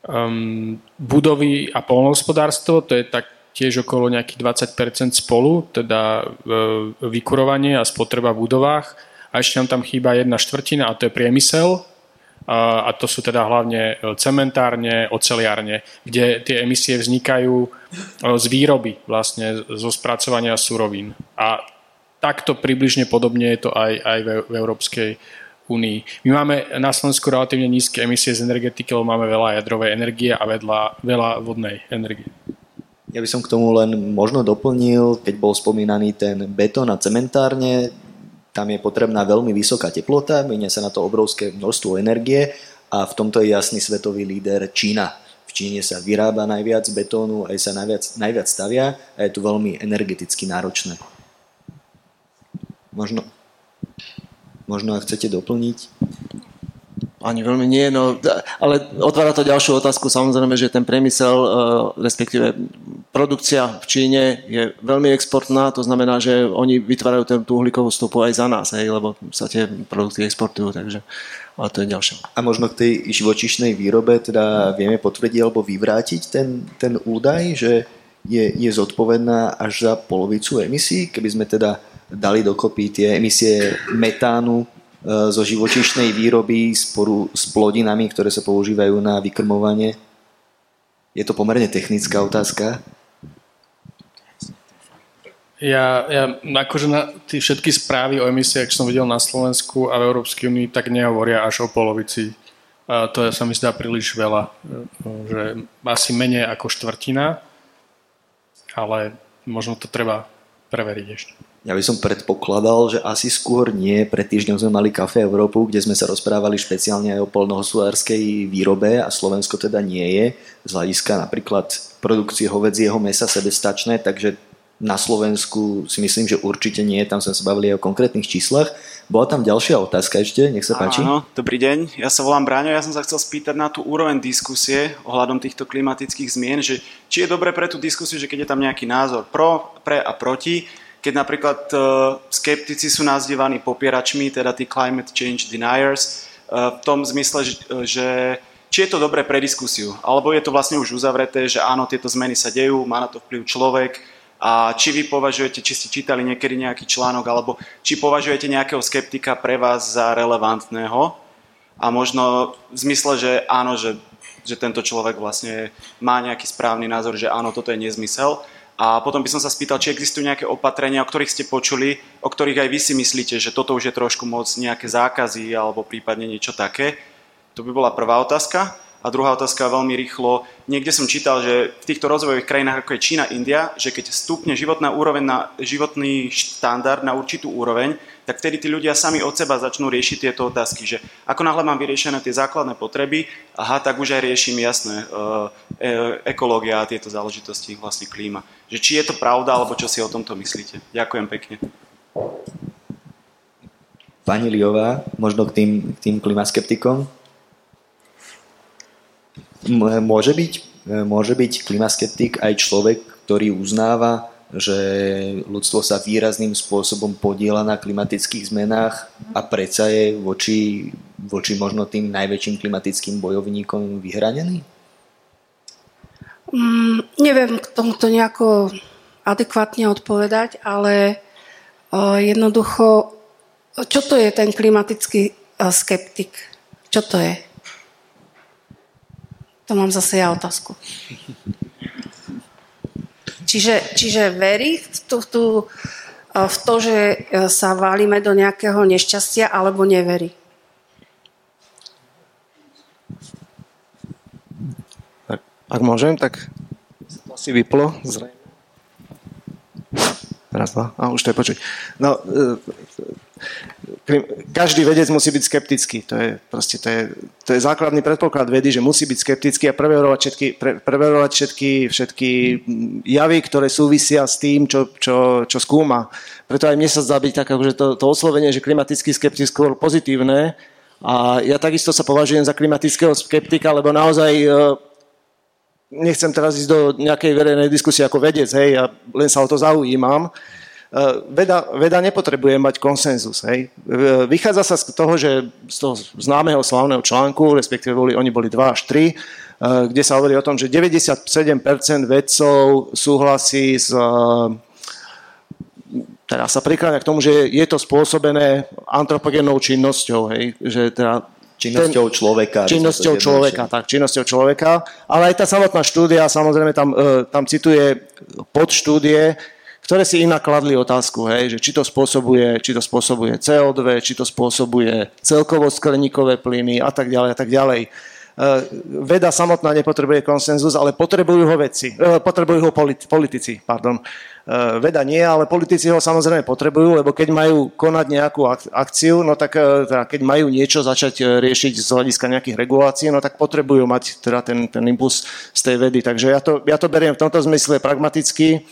um, budovy a polnohospodárstvo, to je tak tiež okolo nejakých 20% spolu, teda uh, vykurovanie a spotreba v budovách. A ešte nám tam chýba jedna štvrtina a to je priemysel. A, to sú teda hlavne e, cementárne, oceliárne, kde tie emisie vznikajú z výroby, vlastne zo spracovania surovín. A takto približne podobne je to aj, aj v, Európskej únii. My máme na Slovensku relatívne nízke emisie z energetiky, lebo máme veľa jadrovej energie a vedľa, veľa vodnej energie. Ja by som k tomu len možno doplnil, keď bol spomínaný ten betón a cementárne, tam je potrebná veľmi vysoká teplota, minia sa na to obrovské množstvo energie a v tomto je jasný svetový líder Čína. V Číne sa vyrába najviac betónu, aj sa najviac, najviac stavia a je to veľmi energeticky náročné. Možno, možno ak chcete doplniť. Ani veľmi nie, no, ale otvára to ďalšiu otázku, samozrejme, že ten priemysel, e, respektíve produkcia v Číne je veľmi exportná, to znamená, že oni vytvárajú tú uhlíkovú stopu aj za nás, hej, lebo sa tie produkty exportujú, takže ale to je ďalšie. A možno k tej živočišnej výrobe teda vieme potvrdiť alebo vyvrátiť ten, ten údaj, že je, je zodpovedná až za polovicu emisí, keby sme teda dali dokopy tie emisie metánu E, zo živočíšnej výroby sporu s plodinami, ktoré sa používajú na vykrmovanie? Je to pomerne technická otázka. Ja, ja akože na tie všetky správy o emisiách, čo som videl na Slovensku a v Európskej únii, tak nehovoria až o polovici. A to sa mi zdá príliš veľa, e, že asi menej ako štvrtina, ale možno to treba preveriť ešte. Ja by som predpokladal, že asi skôr nie. Pred týždňom sme mali Café Európu, kde sme sa rozprávali špeciálne aj o polnohospodárskej výrobe a Slovensko teda nie je z hľadiska napríklad produkcie hovedzieho mesa sebestačné, takže na Slovensku si myslím, že určite nie, tam sme sa bavili aj o konkrétnych číslach. Bola tam ďalšia otázka ešte, nech sa páči. Áno, dobrý deň, ja sa volám Bráňo, ja som sa chcel spýtať na tú úroveň diskusie ohľadom týchto klimatických zmien, že či je dobre pre tú diskusiu, že keď je tam nejaký názor pro, pre a proti, keď napríklad uh, skeptici sú nazývaní popieračmi, teda tí climate change deniers, uh, v tom zmysle, že, že či je to dobré pre diskusiu, alebo je to vlastne už uzavreté, že áno, tieto zmeny sa dejú, má na to vplyv človek a či vy považujete, či ste čítali niekedy nejaký článok, alebo či považujete nejakého skeptika pre vás za relevantného? A možno v zmysle, že áno, že, že tento človek vlastne má nejaký správny názor, že áno, toto je nezmysel, a potom by som sa spýtal, či existujú nejaké opatrenia, o ktorých ste počuli, o ktorých aj vy si myslíte, že toto už je trošku moc nejaké zákazy alebo prípadne niečo také. To by bola prvá otázka. A druhá otázka veľmi rýchlo. Niekde som čítal, že v týchto rozvojových krajinách, ako je Čína, India, že keď stúpne životná úroveň na životný štandard na určitú úroveň, tak vtedy tí ľudia sami od seba začnú riešiť tieto otázky, že ako náhle mám vyriešené tie základné potreby, aha, tak už aj riešim jasné, e, ekológia a tieto záležitosti, vlastne klíma. Že či je to pravda, alebo čo si o tomto myslíte. Ďakujem pekne. Pani Liová, možno k tým, k tým klimaskeptikom. Môže byť, môže byť klimaskeptik aj človek, ktorý uznáva, že ľudstvo sa výrazným spôsobom podiela na klimatických zmenách a predsa je voči, voči možno tým najväčším klimatickým bojovníkom vyhranený? Mm, neviem k tomuto nejako adekvátne odpovedať, ale uh, jednoducho, čo to je ten klimatický uh, skeptik? Čo to je? To mám zase ja otázku. Čiže, čiže verí v, tú, tú, v to, že sa válime do nejakého nešťastia, alebo neverí? Tak, ak môžem, tak to si vyplo, zrejme. Raz, dva. A už to je počuť. No, e, každý vedec musí byť skeptický. To je, proste, to je, to je základný predpoklad vedy, že musí byť skeptický a preverovať všetky, pre, preverovať všetky, všetky javy, ktoré súvisia s tým, čo, čo, čo skúma. Preto aj mne sa zdá byť tak, že to, to oslovenie, že klimatický skeptik skôr pozitívne. A ja takisto sa považujem za klimatického skeptika, lebo naozaj e, nechcem teraz ísť do nejakej verejnej diskusie ako vedec, hej, ja len sa o to zaujímam, Eh, veda, veda nepotrebuje mať konsenzus. Hej. Vychádza sa z toho, že z toho známeho slavného článku, respektíve boli, oni boli 2 až 3, eh, kde sa hovorí o tom, že 97% vedcov súhlasí s teda sa prikláňa k tomu, že je to spôsobené antropogénnou činnosťou, hej, že teda Činnosťou ten, človeka. Činnosťou človeka, tak, činnosťou človeka. Ale aj tá samotná štúdia, samozrejme, tam, eh, tam cituje podštúdie, ktoré si inak kladli otázku, hej, že či to spôsobuje, či to spôsobuje CO2, či to spôsobuje celkovo skleníkové plyny a tak ďalej a tak ďalej. veda samotná nepotrebuje konsenzus, ale potrebujú ho vedci, potrebujú ho politici. Pardon. Veda nie, ale politici ho samozrejme potrebujú, lebo keď majú konať nejakú akciu, no tak teda keď majú niečo začať riešiť z hľadiska nejakých regulácií, no tak potrebujú mať teda ten, ten impuls z tej vedy. Takže ja to, ja to beriem v tomto zmysle pragmaticky,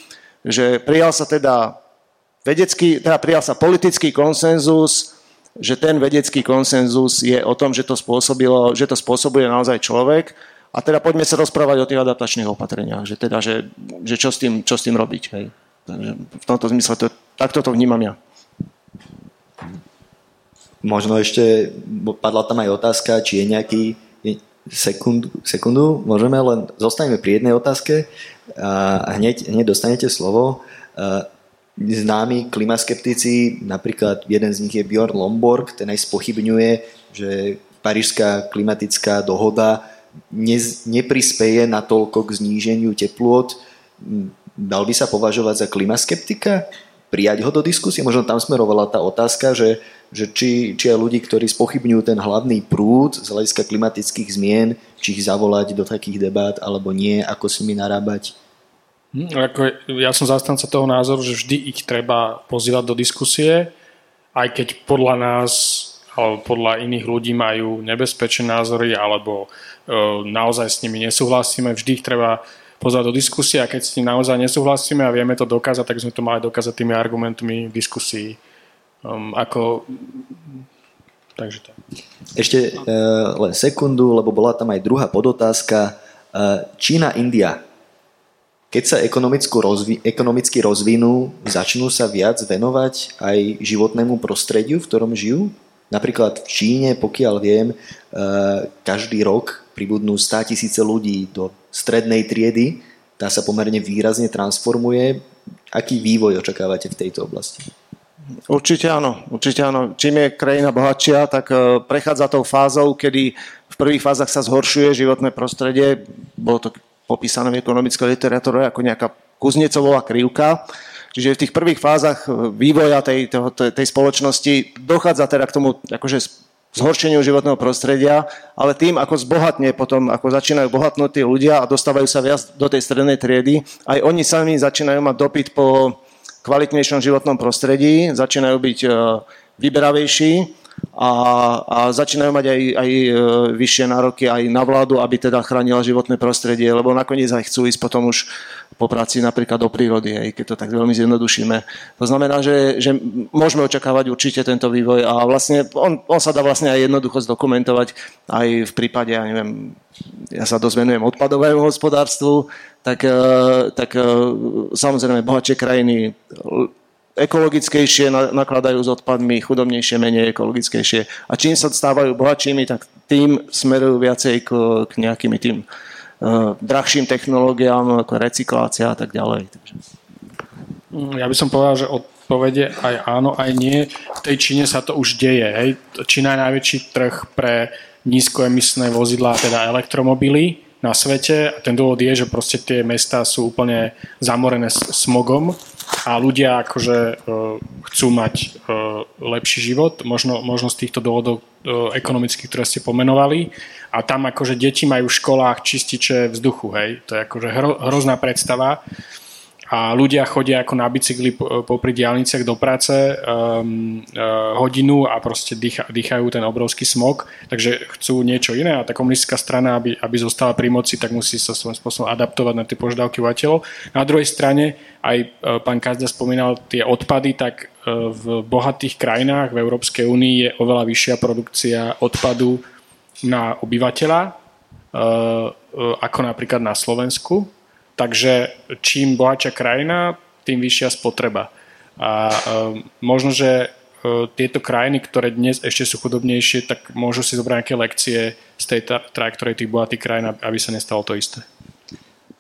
že prijal sa teda vedecký, teda prijal sa politický konsenzus, že ten vedecký konsenzus je o tom, že to, spôsobilo, že to spôsobuje naozaj človek. A teda poďme sa rozprávať o tých adaptačných opatreniach, že, teda, že, že čo, s tým, čo s tým robiť. Hej. Takže v tomto zmysle to, takto to vnímam ja. Možno ešte padla tam aj otázka, či je nejaký sekundu, sekundu môžeme, len zostaneme pri jednej otázke a hneď, hneď dostanete slovo známi klimaskeptici, napríklad jeden z nich je Bjorn Lomborg, ten aj spochybňuje, že Parížská klimatická dohoda ne, neprispeje natoľko k zníženiu teplôt. Dal by sa považovať za klimaskeptika? Prijať ho do diskusie? Možno tam smerovala tá otázka, že, že či, či aj ľudí, ktorí spochybňujú ten hlavný prúd z hľadiska klimatických zmien, či ich zavolať do takých debát alebo nie, ako s nimi narábať. Hm, ako ja som zastanca toho názoru, že vždy ich treba pozývať do diskusie, aj keď podľa nás alebo podľa iných ľudí majú nebezpečné názory alebo e, naozaj s nimi nesúhlasíme, vždy ich treba pozvať do diskusie a keď s tým naozaj nesúhlasíme a vieme to dokázať, tak sme to mali dokázať tými argumentmi v diskusii. Um, ako... Takže tak. Ešte e, len sekundu, lebo bola tam aj druhá podotázka. E, Čína, India keď sa rozvi- ekonomicky rozvinú, začnú sa viac venovať aj životnému prostrediu, v ktorom žijú? Napríklad v Číne, pokiaľ viem, e, každý rok pribudnú 100 tisíce ľudí do strednej triedy, tá sa pomerne výrazne transformuje. Aký vývoj očakávate v tejto oblasti? Určite áno, určite áno. Čím je krajina bohatšia, tak e, prechádza tou fázou, kedy v prvých fázach sa zhoršuje životné prostredie. Bolo to popísané v ekonomickej literatúre ako nejaká kuznecová krivka. Čiže v tých prvých fázach vývoja tej, tej, tej spoločnosti dochádza teda k tomu akože zhoršeniu životného prostredia, ale tým, ako zbohatne potom, ako začínajú bohatnúť tí ľudia a dostávajú sa viac do tej strednej triedy, aj oni sami začínajú mať dopyt po kvalitnejšom životnom prostredí, začínajú byť e, vyberavejší a, a začínajú mať aj, aj e, vyššie nároky aj na vládu, aby teda chránila životné prostredie, lebo nakoniec aj chcú ísť potom už po práci napríklad do prírody, aj keď to tak veľmi zjednodušíme. To znamená, že, že môžeme očakávať určite tento vývoj a vlastne on, on sa dá vlastne aj jednoducho zdokumentovať aj v prípade, ja neviem, ja sa dozvenujem odpadovému hospodárstvu, tak, e, tak e, samozrejme bohatšie krajiny ekologickejšie nakladajú s odpadmi, chudobnejšie, menej ekologickejšie. A čím sa stávajú bohatšími, tak tým smerujú viacej k, k nejakým tým uh, drahším technológiám, ako recyklácia a tak ďalej. Ja by som povedal, že odpovede aj áno, aj nie. V tej Číne sa to už deje. Hej. Čína je najväčší trh pre nízkoemisné vozidlá, teda elektromobily na svete. A ten dôvod je, že proste tie mesta sú úplne zamorené smogom a ľudia akože uh, chcú mať uh, lepší život, možno, možno z týchto dôvodov uh, ekonomických, ktoré ste pomenovali. A tam akože deti majú v školách čističe vzduchu, hej. To je akože hro, hrozná predstava a ľudia chodia ako na bicykli popri diálniciach do práce um, uh, hodinu a proste dýcha, dýchajú ten obrovský smog, takže chcú niečo iné a tá komunistická strana, aby, aby zostala pri moci, tak musí sa svojím spôsobom adaptovať na tie požiadavky obyvateľov. Na druhej strane, aj uh, pán Kazda spomínal tie odpady, tak uh, v bohatých krajinách v Európskej únii je oveľa vyššia produkcia odpadu na obyvateľa, ako napríklad na Slovensku Takže čím bohatšia krajina, tým vyššia spotreba. A um, možno, že uh, tieto krajiny, ktoré dnes ešte sú chudobnejšie, tak môžu si zobrať nejaké lekcie z tej trajektórie tých bohatých krajín, aby sa nestalo to isté.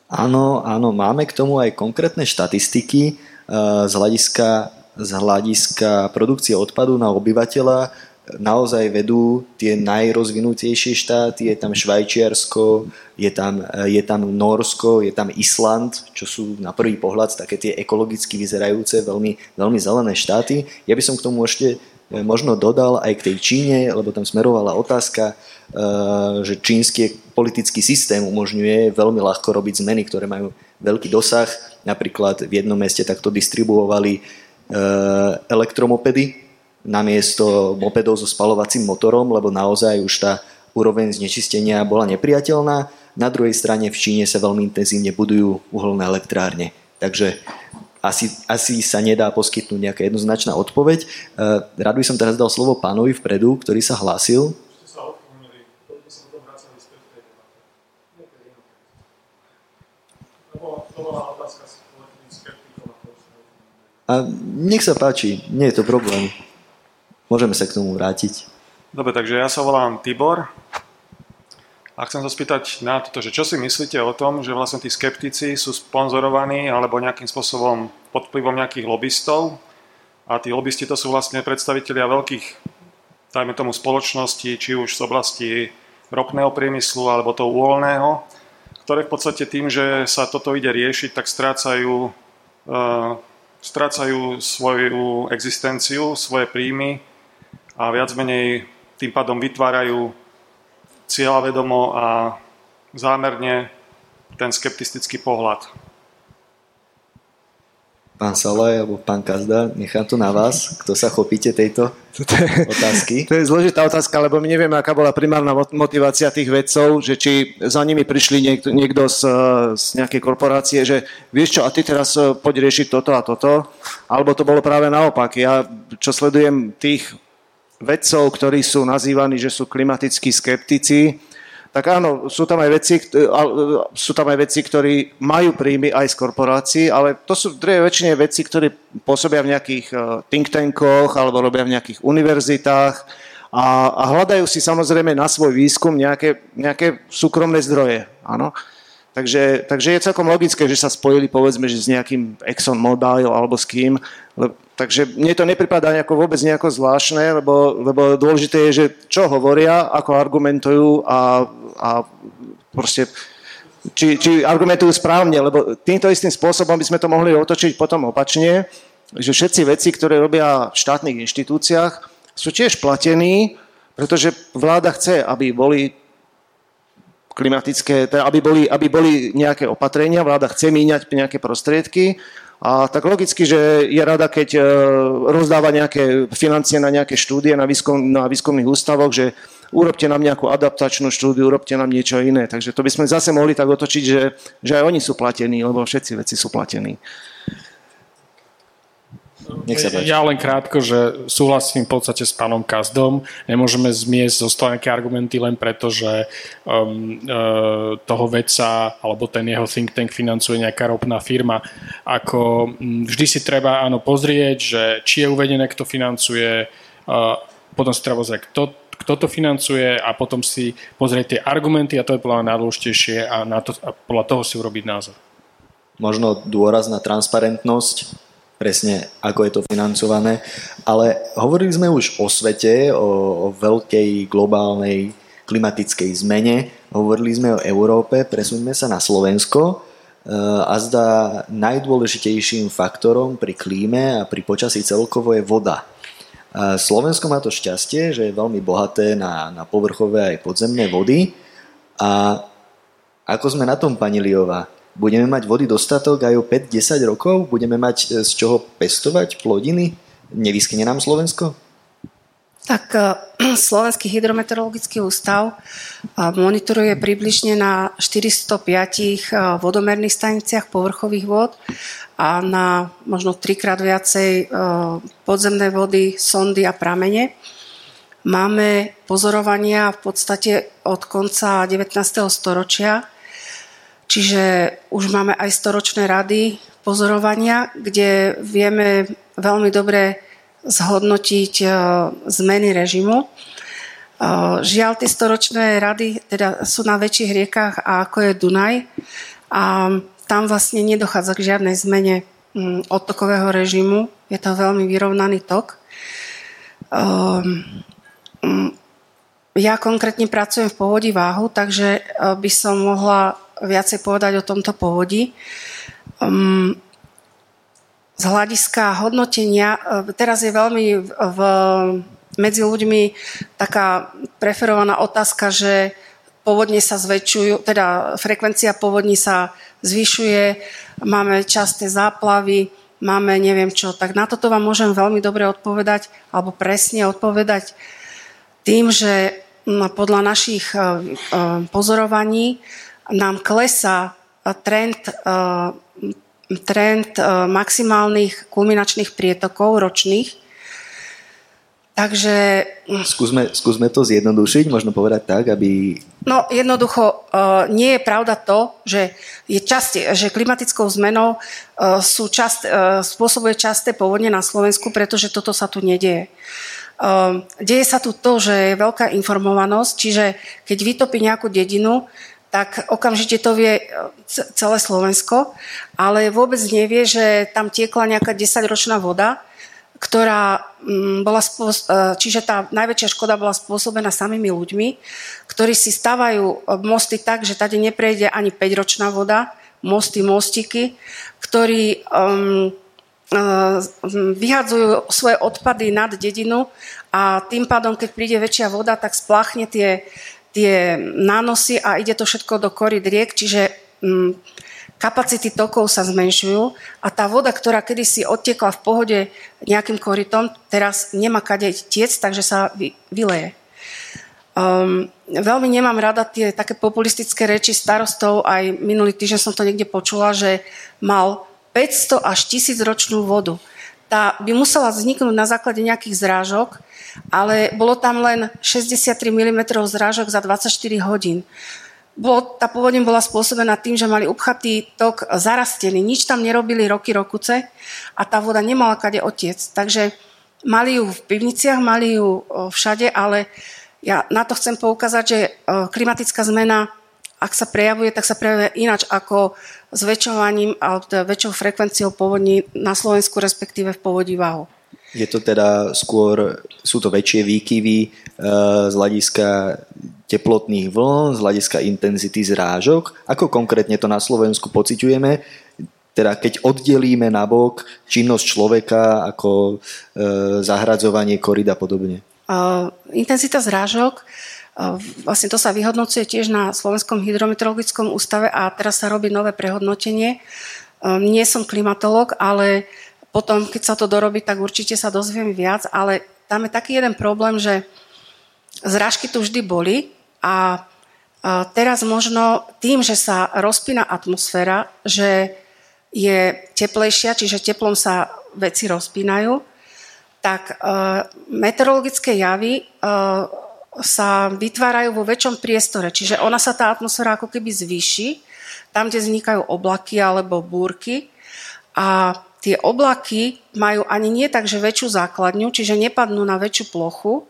Áno, áno, máme k tomu aj konkrétne štatistiky uh, z hľadiska, z hľadiska produkcie odpadu na obyvateľa naozaj vedú tie najrozvinutejšie štáty, je tam Švajčiarsko, je tam, je tam Norsko, je tam Island, čo sú na prvý pohľad také tie ekologicky vyzerajúce, veľmi, veľmi zelené štáty. Ja by som k tomu ešte e, možno dodal aj k tej Číne, lebo tam smerovala otázka, že čínsky politický systém umožňuje veľmi ľahko robiť zmeny, ktoré majú veľký dosah. Napríklad v jednom meste takto distribuovali elektromopedy namiesto mopedov so spalovacím motorom, lebo naozaj už tá úroveň znečistenia bola nepriateľná. Na druhej strane v Číne sa veľmi intenzívne budujú uholné elektrárne. Takže asi, asi sa nedá poskytnúť nejaká jednoznačná odpoveď. E, rád by som teraz dal slovo pánovi vpredu, ktorý sa hlásil. A nech sa páči, nie je to problém. Môžeme sa k tomu vrátiť. Dobre, takže ja sa volám Tibor a chcem sa spýtať na to, že čo si myslíte o tom, že vlastne tí skeptici sú sponzorovaní alebo nejakým spôsobom pod vplyvom nejakých lobbystov a tí lobbysti to sú vlastne predstavitelia veľkých, dajme tomu, spoločnosti, či už z oblasti ropného priemyslu alebo toho uvoľného, ktoré v podstate tým, že sa toto ide riešiť, tak strácajú, uh, strácajú svoju existenciu, svoje príjmy a viac menej tým pádom vytvárajú cieľavedomo a zámerne ten skeptistický pohľad. Pán Salaj alebo pán Kazda, nechám to na vás, kto sa chopíte tejto otázky. To je zložitá otázka, lebo my nevieme, aká bola primárna motivácia tých vedcov, že či za nimi prišli niekto, niekto z, z nejakej korporácie, že vieš čo, a ty teraz eh, poď riešiť toto a toto, alebo to bolo práve naopak. Ja, čo sledujem tých vedcov, ktorí sú nazývaní, že sú klimatickí skeptici, tak áno, sú tam aj veci, sú tam aj veci, ktorí majú príjmy aj z korporácií, ale to sú v väčšine veci, ktorí pôsobia v nejakých e, think tankoch alebo robia v nejakých univerzitách a, a hľadajú si samozrejme na svoj výskum nejaké, nejaké súkromné zdroje. Áno. Takže, takže je celkom logické, že sa spojili povedzme, že s nejakým Exxon Mobil alebo s kým. Le, takže mne to nepripadá nejako vôbec nejako zvláštne, lebo, lebo dôležité je, že čo hovoria, ako argumentujú a, a proste či, či argumentujú správne, lebo týmto istým spôsobom by sme to mohli otočiť potom opačne, že všetci veci, ktoré robia v štátnych inštitúciách, sú tiež platení, pretože vláda chce, aby boli klimatické, teda aby, boli, aby boli nejaké opatrenia, vláda chce míňať nejaké prostriedky a tak logicky, že je rada, keď e, rozdáva nejaké financie na nejaké štúdie na, výskum, na výskumných ústavoch, že urobte nám nejakú adaptačnú štúdiu, urobte nám niečo iné. Takže to by sme zase mohli tak otočiť, že, že aj oni sú platení, lebo všetci veci sú platení. Nech sa Ja len krátko, že súhlasím v podstate s pánom Kazdom. Nemôžeme zmiesť zo nejaké argumenty len preto, že um, uh, toho vedca alebo ten jeho think tank financuje nejaká ropná firma. Ako um, vždy si treba áno pozrieť, že či je uvedené, kto financuje, uh, potom si treba pozrieť, kto, kto to financuje a potom si pozrieť tie argumenty a to je podľa mňa najdôležitejšie a, na to, a podľa toho si urobiť názor. Možno dôraz na transparentnosť presne ako je to financované. Ale hovorili sme už o svete, o, o veľkej globálnej klimatickej zmene, hovorili sme o Európe, presuňme sa na Slovensko e, a zdá najdôležitejším faktorom pri klíme a pri počasí celkovo je voda. Slovensko má to šťastie, že je veľmi bohaté na, na povrchové aj podzemné vody. A ako sme na tom, pani Liová? Budeme mať vody dostatok aj o 5-10 rokov? Budeme mať e, z čoho pestovať plodiny? Nevyskyne nám Slovensko? Tak e, Slovenský hydrometeorologický ústav e, monitoruje približne na 405 vodomerných staniciach povrchových vod a na možno trikrát viacej podzemné vody, sondy a pramene. Máme pozorovania v podstate od konca 19. storočia, Čiže už máme aj storočné rady pozorovania, kde vieme veľmi dobre zhodnotiť e, zmeny režimu. E, žiaľ, tie storočné rady teda sú na väčších riekach, ako je Dunaj. A tam vlastne nedochádza k žiadnej zmene mm, odtokového režimu. Je to veľmi vyrovnaný tok. Ehm, mm, ja konkrétne pracujem v povodí váhu, takže e, by som mohla viacej povedať o tomto povodí. Um, z hľadiska hodnotenia, uh, teraz je veľmi v, medzi ľuďmi taká preferovaná otázka, že povodne sa zväčšujú, teda frekvencia povodní sa zvyšuje, máme časté záplavy, máme neviem čo. Tak na toto vám môžem veľmi dobre odpovedať, alebo presne odpovedať tým, že podľa našich e, e, pozorovaní nám klesá trend, e, trend maximálnych kulminačných prietokov ročných Takže... Skúsme, skúsme to zjednodušiť, možno povedať tak, aby... No jednoducho, nie je pravda to, že, je častie, že klimatickou zmenou sú čast, spôsobuje časté povodne na Slovensku, pretože toto sa tu nedieje. Deje sa tu to, že je veľká informovanosť, čiže keď vytopí nejakú dedinu, tak okamžite to vie celé Slovensko, ale vôbec nevie, že tam tiekla nejaká 10-ročná voda, ktorá mm, bola, e, čiže tá najväčšia škoda bola spôsobená samými ľuďmi, ktorí si stavajú e, mosty tak, že tady neprejde ani 5-ročná voda, mosty, mostiky, ktorí um, vyhadzujú svoje odpady nad dedinu a tým pádom, keď príde väčšia voda, tak spláchne tie, tie nánosy a ide to všetko do kory riek, čiže um, kapacity tokov sa zmenšujú a tá voda, ktorá kedysi odtekla v pohode nejakým korytom, teraz nemá kade tiec, takže sa vyleje. Um, veľmi nemám rada tie také populistické reči starostov, aj minulý týždeň som to niekde počula, že mal 500 až 1000 ročnú vodu. Tá by musela vzniknúť na základe nejakých zrážok, ale bolo tam len 63 mm zrážok za 24 hodín bolo, tá pôvodne bola spôsobená tým, že mali upchatý tok zarastený. Nič tam nerobili roky, rokuce a tá voda nemala kade otiec. Takže mali ju v pivniciach, mali ju všade, ale ja na to chcem poukázať, že klimatická zmena, ak sa prejavuje, tak sa prejavuje ináč ako zväčšovaním alebo teda väčšou frekvenciou povodní na Slovensku, respektíve v povodí Váhu. Je to teda skôr, sú to väčšie výkyvy e, z hľadiska teplotných vln, z hľadiska intenzity zrážok. Ako konkrétne to na Slovensku pociťujeme? Teda keď oddelíme na bok činnosť človeka ako e, zahradzovanie korid a podobne. Uh, intenzita zrážok uh, Vlastne to sa vyhodnocuje tiež na Slovenskom hydrometeorologickom ústave a teraz sa robí nové prehodnotenie. Nie som klimatolog, ale potom, keď sa to dorobí, tak určite sa dozviem viac, ale tam je taký jeden problém, že zrážky tu vždy boli a teraz možno tým, že sa rozpína atmosféra, že je teplejšia, čiže teplom sa veci rozpínajú, tak meteorologické javy sa vytvárajú vo väčšom priestore, čiže ona sa tá atmosféra ako keby zvýši, tam, kde vznikajú oblaky alebo búrky. A tie oblaky majú ani nie tak, že väčšiu základňu, čiže nepadnú na väčšiu plochu,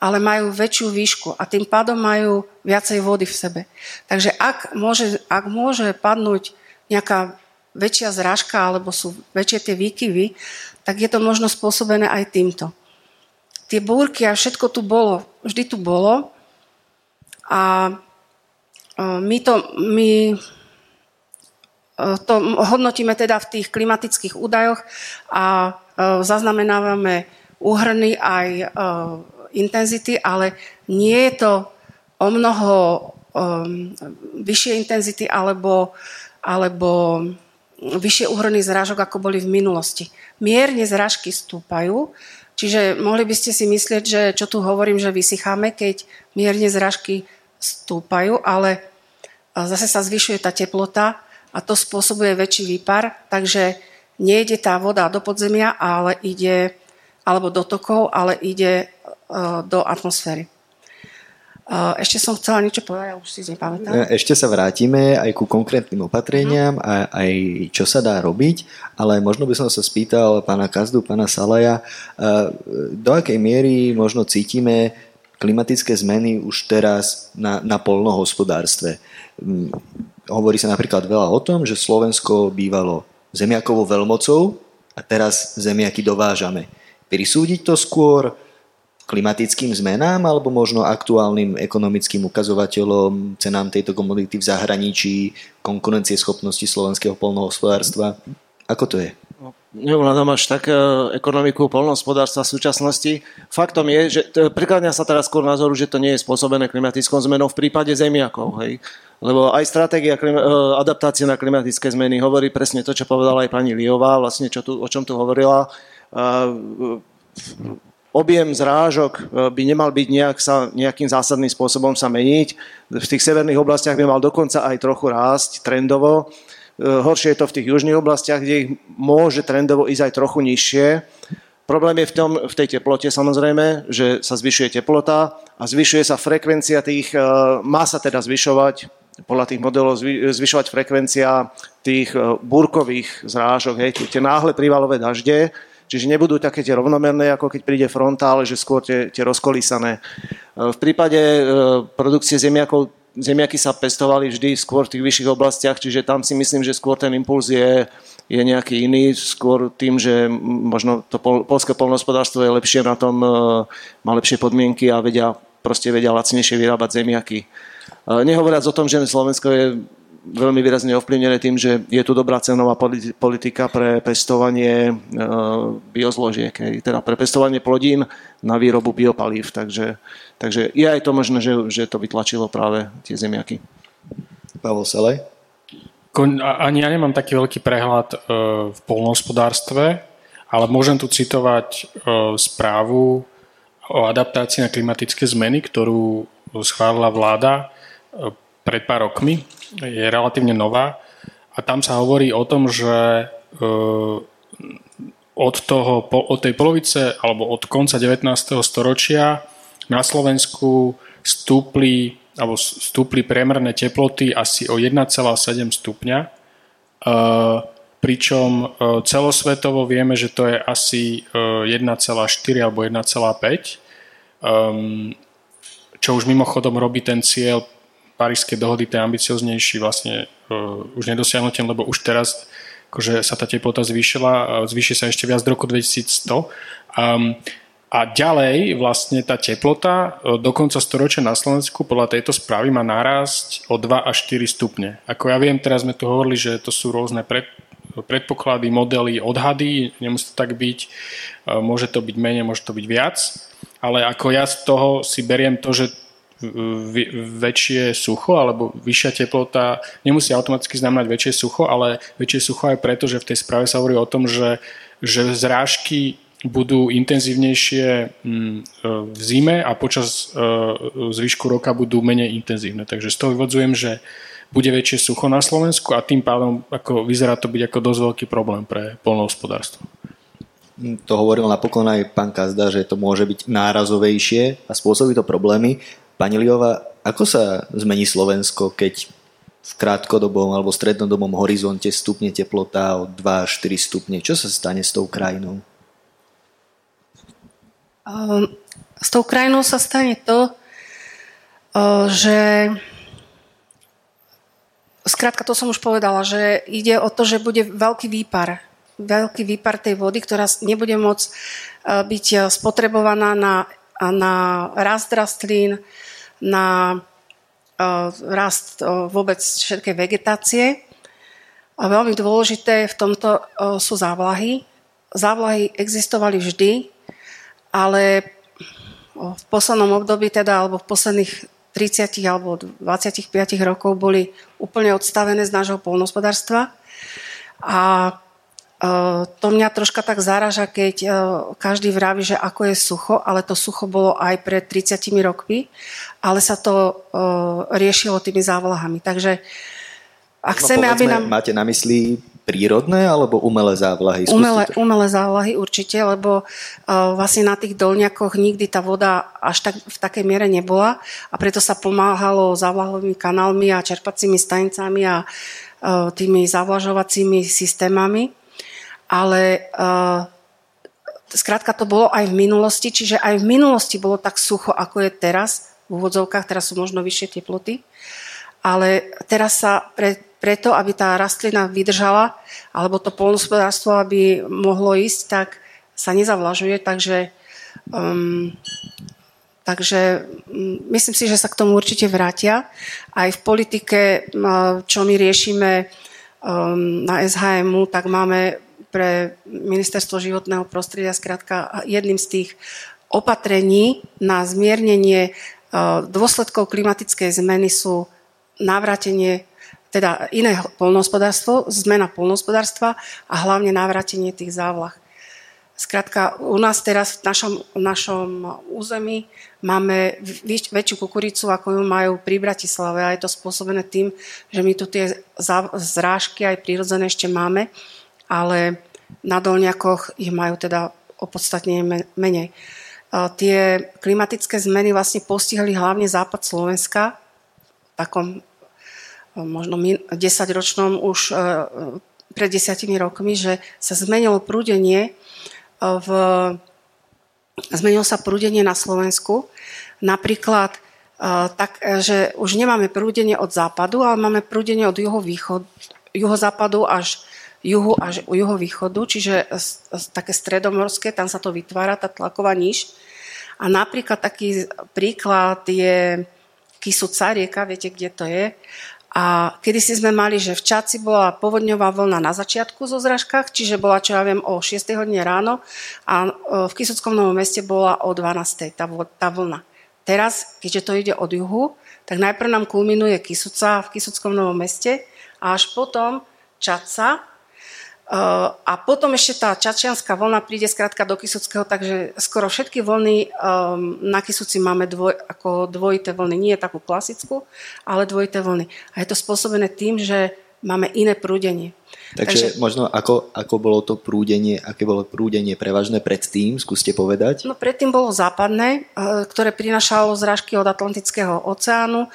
ale majú väčšiu výšku a tým pádom majú viacej vody v sebe. Takže ak môže, ak môže padnúť nejaká väčšia zrážka alebo sú väčšie tie výkyvy, tak je to možno spôsobené aj týmto. Tie búrky a všetko tu bolo, vždy tu bolo a my to, my to hodnotíme teda v tých klimatických údajoch a eh, zaznamenávame úhrny aj eh, intenzity, ale nie je to o mnoho vyššie intenzity alebo, alebo vyššie úhrny zrážok, ako boli v minulosti. Mierne zrážky stúpajú, čiže mohli by ste si myslieť, že čo tu hovorím, že vysycháme, keď mierne zrážky stúpajú, ale zase sa zvyšuje tá teplota a to spôsobuje väčší výpar, takže nejde tá voda do podzemia, ale ide, alebo do tokov, ale ide e, do atmosféry. E, ešte som chcela niečo povedať, ja už si nepamätám. E, ešte sa vrátime aj ku konkrétnym opatreniam uh-huh. a aj čo sa dá robiť, ale možno by som sa spýtal pána Kazdu, pána Salaja, do akej miery možno cítime klimatické zmeny už teraz na, na polnohospodárstve. Hovorí sa napríklad veľa o tom, že Slovensko bývalo zemiakovou veľmocou a teraz zemiaky dovážame. Prisúdiť to skôr klimatickým zmenám alebo možno aktuálnym ekonomickým ukazovateľom, cenám tejto komodity v zahraničí, konkurencieschopnosti slovenského polnohospodárstva? Ako to je? Neovládam až tak e, ekonomiku polnohospodárstva v súčasnosti. Faktom je, že prikladňa sa teraz skôr názoru, že to nie je spôsobené klimatickou zmenou v prípade zemiakov. Hej? Lebo aj stratégia klima, e, adaptácie na klimatické zmeny hovorí presne to, čo povedala aj pani Liová, vlastne čo tu, o čom tu hovorila. Objem zrážok by nemal byť nejak sa, nejakým zásadným spôsobom sa meniť. V tých severných oblastiach by mal dokonca aj trochu rásť trendovo E, horšie je to v tých južných oblastiach, kde ich môže trendovo ísť aj trochu nižšie. Problém je v, tom, v tej teplote samozrejme, že sa zvyšuje teplota a zvyšuje sa frekvencia tých, e, má sa teda zvyšovať podľa tých modelov zvyšovať frekvencia tých búrkových zrážok, hej, tie náhle prívalové dažde, čiže nebudú také tie rovnomerné, ako keď príde fronta, ale že skôr tie, tie rozkolísané. V prípade produkcie zemiakov zemiaky sa pestovali vždy skôr v tých vyšších oblastiach, čiže tam si myslím, že skôr ten impuls je, je nejaký iný, skôr tým, že možno to pol, polské polnohospodárstvo je lepšie na tom, e, má lepšie podmienky a vedia, proste vedia lacnejšie vyrábať zemiaky. E, nehovoriac o tom, že Slovensko je veľmi výrazne ovplyvnené tým, že je tu dobrá cenová politika pre pestovanie e, biozložiek, teda pre pestovanie plodín na výrobu biopalív. Takže, takže je aj to možné, že, že to vytlačilo práve tie zemiaky. Pavel Selej? Ani ja nemám taký veľký prehľad e, v polnohospodárstve, ale môžem tu citovať e, správu o adaptácii na klimatické zmeny, ktorú schválila vláda pred pár rokmi je relatívne nová a tam sa hovorí o tom, že e, od, toho, od tej polovice alebo od konca 19. storočia na Slovensku stúpli alebo stúpli priemerné teploty asi o 1,7 stupňa, e, pričom e, celosvetovo vieme, že to je asi 1,4 alebo 1,5, ehm, čo už mimochodom robí ten cieľ parížskej dohody, ten ambicioznejší vlastne uh, už nedosiahnutelný, lebo už teraz akože sa tá teplota zvýšila, zvýši sa ešte viac do roku 2100. Um, a ďalej vlastne tá teplota e, do konca storočia na Slovensku podľa tejto správy má narásť o 2 až 4 stupne. Ako ja viem, teraz sme tu hovorili, že to sú rôzne pred, predpoklady, modely, odhady, nemusí to tak byť, e, môže to byť menej, môže to byť viac, ale ako ja z toho si beriem to, že väčšie sucho alebo vyššia teplota nemusí automaticky znamenať väčšie sucho, ale väčšie sucho aj preto, že v tej správe sa hovorí o tom, že, že zrážky budú intenzívnejšie mm, v zime a počas e, zvyšku roka budú menej intenzívne. Takže z toho vyvodzujem, že bude väčšie sucho na Slovensku a tým pádom ako vyzerá to byť ako dosť veľký problém pre polnohospodárstvo. To hovoril napokon aj pán Kazda, že to môže byť nárazovejšie a spôsobí to problémy. Pani Liova, ako sa zmení Slovensko, keď v krátkodobom alebo strednodobom horizonte stupne teplota o 2 až 4 stupne? Čo sa stane s tou krajinou? Ehm, s tou krajinou sa stane to, že Skrátka, to som už povedala, že ide o to, že bude veľký výpar. Veľký výpar tej vody, ktorá nebude môcť byť spotrebovaná na, na rast rastlín, na rast vôbec všetkej vegetácie. A veľmi dôležité v tomto sú závlahy. Závlahy existovali vždy, ale v poslednom období, teda, alebo v posledných 30 alebo 25 rokov boli úplne odstavené z nášho polnospodárstva. A to mňa troška tak zaraža, keď každý vraví, že ako je sucho, ale to sucho bolo aj pred 30 rokmi, ale sa to riešilo tými závlahami. Takže ak no, chceme, povedzme, aby nám... Máte na mysli prírodné alebo umelé závlahy? Umelé, umelé závlahy určite, lebo uh, vlastne na tých dolňakoch nikdy tá voda až tak, v takej miere nebola a preto sa pomáhalo závlahovými kanálmi a čerpacími stanicami a uh, tými zavlažovacími systémami ale uh, skrátka to bolo aj v minulosti, čiže aj v minulosti bolo tak sucho, ako je teraz, v úvodzovkách, teraz sú možno vyššie teploty, ale teraz sa pre, preto, aby tá rastlina vydržala, alebo to polnospodárstvo, aby mohlo ísť, tak sa nezavlažuje, takže um, Takže mm, myslím si, že sa k tomu určite vrátia. Aj v politike, čo my riešime um, na SHMu, tak máme pre ministerstvo životného prostredia skrátka jedným z tých opatrení na zmiernenie dôsledkov klimatickej zmeny sú navrátenie teda iné polnohospodárstvo, zmena polnohospodárstva a hlavne navrátenie tých závlah. Skrátka, u nás teraz v našom, v našom území máme väč, väčšiu kukuricu, ako ju majú pri Bratislave a je to spôsobené tým, že my tu tie zrážky aj prírodzené ešte máme, ale na dolniakoch ich majú teda opodstatne menej. Tie klimatické zmeny vlastne postihli hlavne západ Slovenska, v takom možno 10-ročnom už e, pred desiatimi rokmi, že sa zmenilo prúdenie e, v, zmenilo sa prúdenie na Slovensku. Napríklad e, tak, že už nemáme prúdenie od západu, ale máme prúdenie od juhovýchod, juhozápadu až juhu až juhovýchodu, čiže také stredomorské, tam sa to vytvára, tá tlaková níž. A napríklad taký príklad je Kisuca rieka, viete, kde to je. A kedy si sme mali, že v Čaci bola povodňová vlna na začiatku zo zražkách, čiže bola, čo ja viem, o 6. hodine ráno a e, v Kisuckom novom meste bola o 12. tá, tá vlna. Teraz, keďže to ide od juhu, tak najprv nám kulminuje Kisuca v Kisuckom novom meste a až potom Čaca a potom ešte tá čačianská vlna príde skrátka do Kisuckého, takže skoro všetky vlny um, na Kisuci máme dvoj, ako dvojité vlny. Nie je takú klasickú, ale dvojité vlny. A je to spôsobené tým, že máme iné prúdenie. Takže, Takže možno ako, ako bolo to prúdenie, aké bolo prúdenie prevažné predtým, skúste povedať? No predtým bolo západné, uh, ktoré prinašalo zrážky od Atlantického oceánu,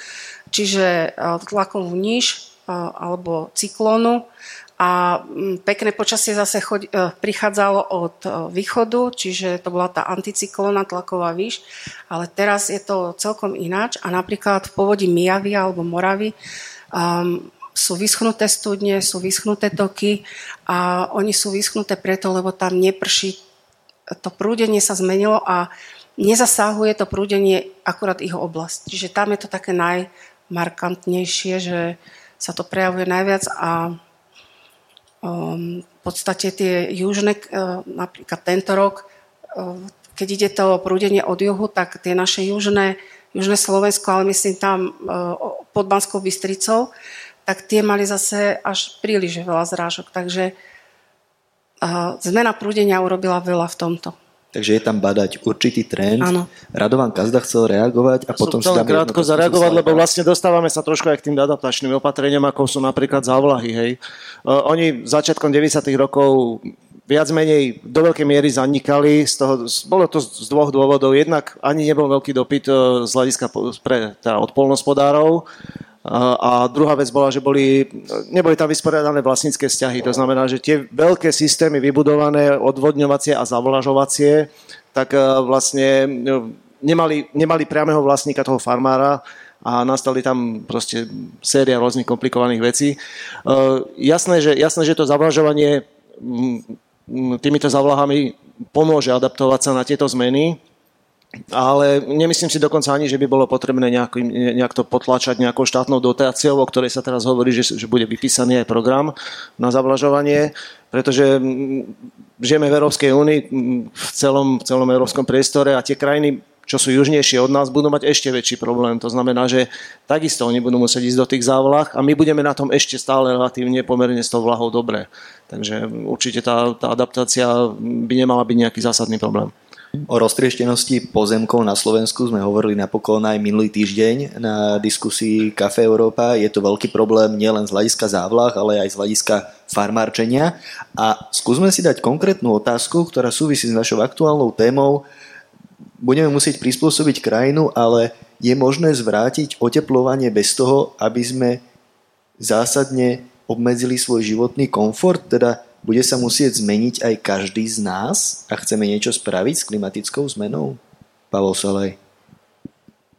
čiže uh, tlakovú níž uh, alebo cyklónu a mm, pekné počasie zase choď, e, prichádzalo od e, východu, čiže to bola tá anticyklóna tlaková výš, ale teraz je to celkom ináč a napríklad v povodí Mijavy alebo Moravy um, sú vyschnuté studne, sú vyschnuté toky a oni sú vyschnuté preto, lebo tam neprší, to prúdenie sa zmenilo a nezasahuje to prúdenie akurát ich oblasť. Čiže tam je to také najmarkantnejšie, že sa to prejavuje najviac a v podstate tie južné, e, napríklad tento rok, e, keď ide to prúdenie od juhu, tak tie naše južné, južné Slovensko, ale myslím tam e, pod Banskou Bystricou, tak tie mali zase až príliš veľa zrážok. Takže zmena prúdenia urobila veľa v tomto. Takže je tam badať určitý trend. Áno. Radovan Kazda chcel reagovať a ja potom si dáme krátko zareagovať, lebo vlastne dostávame sa trošku aj k tým adaptačným opatreniam, ako sú napríklad závlahy. Hej. Uh, oni začiatkom 90. rokov viac menej do veľkej miery zanikali. Z toho, bolo to z dvoch dôvodov. Jednak ani nebol veľký dopyt uh, z hľadiska pre, teda od polnospodárov a druhá vec bola, že boli, neboli tam vysporiadané vlastnícke vzťahy. To znamená, že tie veľké systémy vybudované, odvodňovacie a zavlažovacie, tak e, vlastne e, nemali, nemali priameho vlastníka toho farmára a nastali tam proste séria rôznych komplikovaných vecí. E, jasné, že, jasné, že to zavlažovanie týmito zavlahami pomôže adaptovať sa na tieto zmeny, ale nemyslím si dokonca ani, že by bolo potrebné nejak, nejak to potlačať nejakou štátnou dotáciou, o ktorej sa teraz hovorí, že, že bude vypísaný aj program na zavlažovanie, pretože mm, žijeme v Európskej únii mm, v celom, v celom európskom priestore a tie krajiny, čo sú južnejšie od nás, budú mať ešte väčší problém. To znamená, že takisto oni budú musieť ísť do tých závlah a my budeme na tom ešte stále relatívne pomerne s tou vlahou dobre. Takže určite tá, tá adaptácia by nemala byť nejaký zásadný problém. O roztrieštenosti pozemkov na Slovensku sme hovorili napokon aj minulý týždeň na diskusii Café Európa. Je to veľký problém nielen z hľadiska závlah, ale aj z hľadiska farmárčenia. A skúsme si dať konkrétnu otázku, ktorá súvisí s našou aktuálnou témou. Budeme musieť prispôsobiť krajinu, ale je možné zvrátiť oteplovanie bez toho, aby sme zásadne obmedzili svoj životný komfort, teda bude sa musieť zmeniť aj každý z nás a chceme niečo spraviť s klimatickou zmenou? Pavel Salej.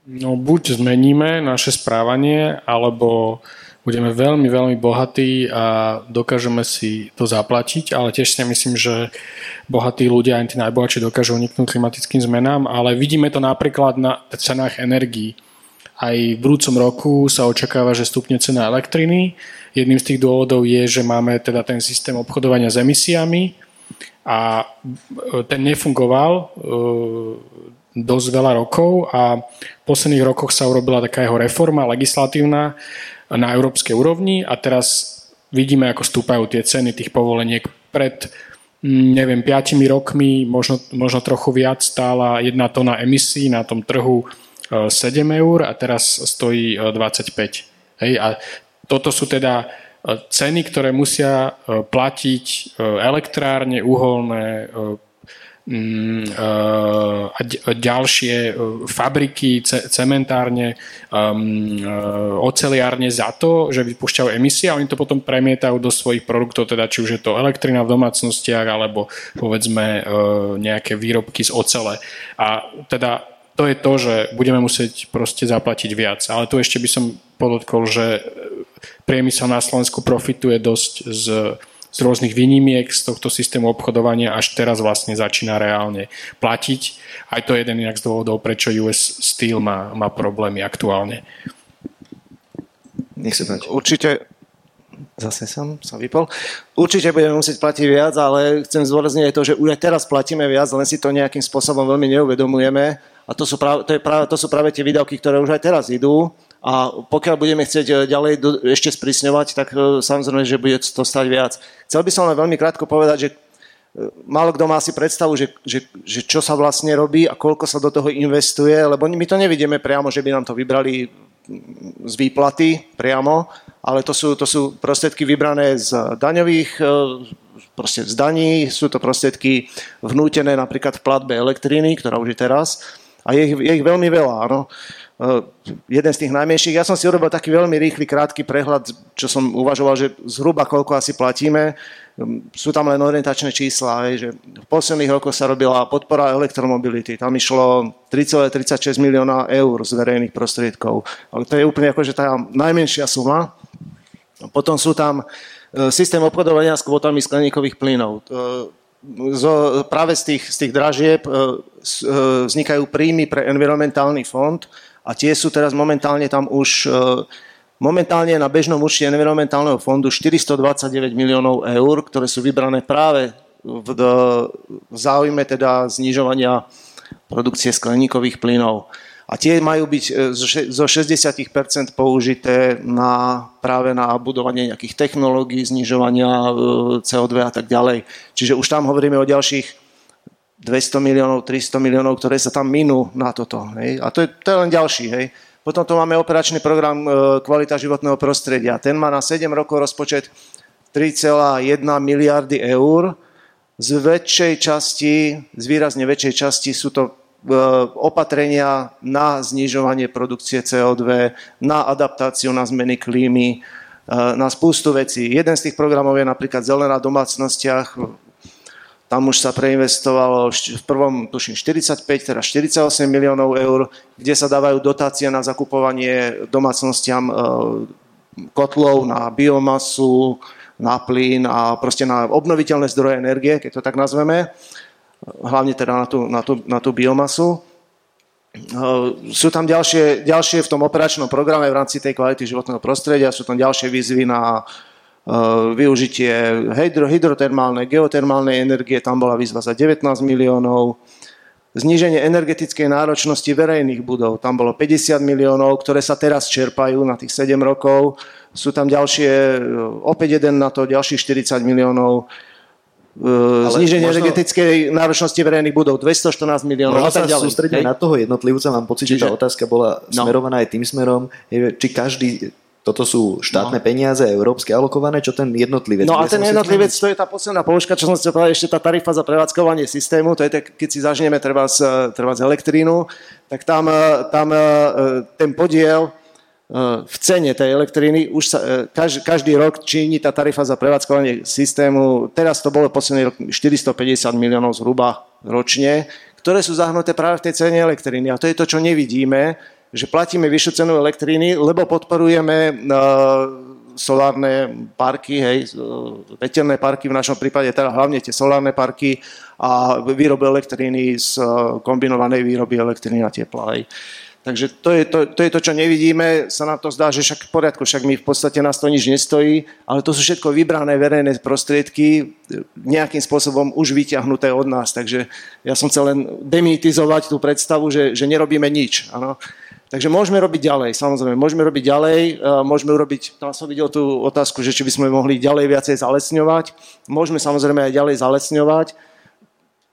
No buď zmeníme naše správanie, alebo budeme veľmi, veľmi bohatí a dokážeme si to zaplatiť, ale tiež si myslím, že bohatí ľudia, aj tí najbohatší dokážu uniknúť klimatickým zmenám, ale vidíme to napríklad na cenách energií. aj v budúcom roku sa očakáva, že stupne cena elektriny. Jedným z tých dôvodov je, že máme teda ten systém obchodovania s emisiami a ten nefungoval e, dosť veľa rokov a v posledných rokoch sa urobila taká jeho reforma legislatívna na európskej úrovni a teraz vidíme, ako stúpajú tie ceny tých povoleniek. Pred, neviem, 5 rokmi, možno, možno trochu viac, stála jedna tona emisí na tom trhu 7 eur a teraz stojí 25. E, Hej, a toto sú teda e, ceny, ktoré musia e, platiť elektrárne, uholné, Mm, a ďalšie fabriky, cementárne, oceliárne za to, že vypúšťajú emisie a oni to potom premietajú do svojich produktov, teda či už je to elektrina v domácnostiach alebo povedzme nejaké výrobky z ocele. A teda to je to, že budeme musieť proste zaplatiť viac. Ale tu ešte by som podotkol, že priemysel na Slovensku profituje dosť z z rôznych výnimiek z tohto systému obchodovania až teraz vlastne začína reálne platiť. Aj to je jeden inak z dôvodov, prečo US Steel má, má problémy aktuálne. Nech sa páči. Určite, zase som sa vypol. Určite budeme musieť platiť viac, ale chcem zdôrazniť aj to, že už aj teraz platíme viac, len si to nejakým spôsobom veľmi neuvedomujeme. A to sú práve, to, je práve, to sú práve tie výdavky, ktoré už aj teraz idú a pokiaľ budeme chcieť eh, ďalej do, ešte sprísňovať, tak eh, samozrejme, že bude to stať viac. Chcel by som len veľmi krátko povedať, že eh, málo kto má si predstavu, že, že, že čo sa vlastne robí a koľko sa do toho investuje, lebo my to nevidíme priamo, že by nám to vybrali z výplaty priamo, ale to sú, to sú prostriedky vybrané z daňových, proste z daní, sú to prostriedky vnútené napríklad v platbe elektriny, ktorá už je teraz, a je ich, je ich veľmi veľa. Áno. Eh, jeden z tých najmenších. Ja som si urobil taký veľmi rýchly, krátky prehľad, čo som uvažoval, že zhruba koľko asi platíme. Hm, sú tam len orientačné čísla, že v posledných rokoch sa robila podpora elektromobility. Tam išlo 3,36 milióna eur z verejných prostriedkov. Ale to je úplne akože tá najmenšia suma. Potom sú tam eh, systém obchodovania s kvotami skleníkových plynov. Eh, zo, práve z tých, z tých dražieb vznikajú príjmy pre environmentálny fond, a tie sú teraz momentálne tam už e, momentálne na bežnom účte environmentálneho fondu 429 miliónov eur, ktoré sú vybrané práve v, v záujme teda znižovania produkcie skleníkových plynov. A tie majú byť e, zo 60% použité na, práve na budovanie nejakých technológií, znižovania e, CO2 a tak ďalej. Čiže už tam hovoríme o ďalších 200 miliónov, 300 miliónov, ktoré sa tam minú na toto. Hej? A to je, to je len ďalší. Hej? Potom tu máme operačný program e, Kvalita životného prostredia. Ten má na 7 rokov rozpočet 3,1 miliardy eur. Z väčšej časti, z výrazne väčšej časti sú to e, opatrenia na znižovanie produkcie CO2, na adaptáciu na zmeny klímy, e, na spústu vecí. Jeden z tých programov je napríklad Zelená domácnostiach, tam už sa preinvestovalo v prvom, tuším, 45, teda 48 miliónov eur, kde sa dávajú dotácie na zakupovanie domácnostiam e, kotlov na biomasu, na plyn a proste na obnoviteľné zdroje energie, keď to tak nazveme, hlavne teda na tú, na tú, na tú biomasu. E, sú tam ďalšie, ďalšie v tom operačnom programe v rámci tej kvality životného prostredia, sú tam ďalšie výzvy na využitie hydro, hydrotermálnej, geotermálnej energie, tam bola výzva za 19 miliónov, zníženie energetickej náročnosti verejných budov, tam bolo 50 miliónov, ktoré sa teraz čerpajú na tých 7 rokov, sú tam ďalšie, eh, opäť jeden na to, ďalších 40 miliónov, eh, Ale zníženie možno... energetickej náročnosti verejných budov 214 miliónov. Možno sa sústrediť na toho jednotlivca, mám pocit, Čiže... že tá otázka bola no. smerovaná aj tým smerom, či každý toto sú štátne no. peniaze, európske alokované, čo ten jednotlivec... No a ten jednotlivec, to je tá posledná položka, čo som chcel povedať, ešte tá tarifa za prevádzkovanie systému, to je tak, keď si zažneme treba z, treba z elektrínu, tak tam, e, tam e, ten podiel e, v cene tej elektriny už sa, každý, každý rok činí tá tarifa za prevádzkovanie systému, teraz to bolo posledný rok 450 miliónov zhruba ročne, ktoré sú zahnuté práve v tej cene elektriny. A to je to, čo nevidíme, že platíme vyššiu cenu elektriny, lebo podporujeme uh, solárne parky, hej, veterné parky, v našom prípade teda hlavne tie solárne parky a výrobu elektriny z uh, kombinovanej výroby elektriny a tepla. Hej. Takže to je to, to je to, čo nevidíme. Sa nám to zdá, že však v poriadku, však my v podstate nás to nič nestojí, ale to sú všetko vybrané verejné prostriedky, nejakým spôsobom už vyťahnuté od nás. Takže ja som chcel len demitizovať tú predstavu, že, že nerobíme nič. Ano. Takže môžeme robiť ďalej, samozrejme, môžeme robiť ďalej, môžeme urobiť, tam som videl tú otázku, že či by sme mohli ďalej viacej zalesňovať, môžeme samozrejme aj ďalej zalesňovať,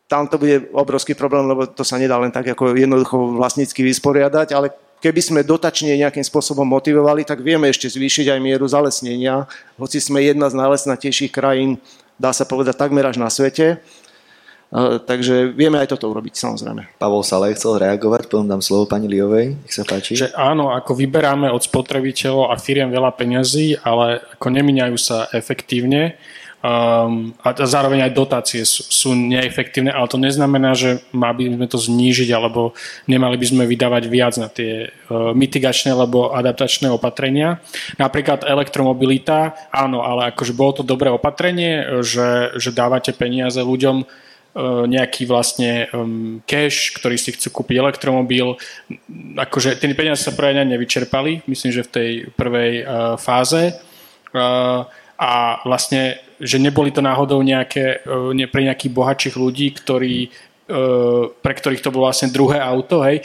tam to bude obrovský problém, lebo to sa nedá len tak ako jednoducho vlastnícky vysporiadať, ale keby sme dotačne nejakým spôsobom motivovali, tak vieme ešte zvýšiť aj mieru zalesnenia, hoci sme jedna z najlesnatejších krajín, dá sa povedať, takmer až na svete. Takže vieme aj toto urobiť, samozrejme. Pavol Salej chcel reagovať, potom dám slovo pani Liovej, nech sa páči. Že áno, ako vyberáme od spotrebiteľov a firiem veľa peňazí, ale ako nemíňajú sa efektívne, Um, a zároveň aj dotácie sú, sú neefektívne, ale to neznamená, že má by sme to znížiť alebo nemali by sme vydávať viac na tie uh, mitigačné alebo adaptačné opatrenia. Napríklad elektromobilita, áno, ale akože bolo to dobré opatrenie, že, že dávate peniaze ľuďom nejaký vlastne um, cash, ktorý si chcú kúpiť elektromobil. Akože tie peniaze sa pre nevyčerpali, myslím, že v tej prvej uh, fáze. Uh, a vlastne, že neboli to náhodou nejaké, e, ne, pre nejakých bohatších ľudí, ktorí, e, pre ktorých to bolo vlastne druhé auto, hej,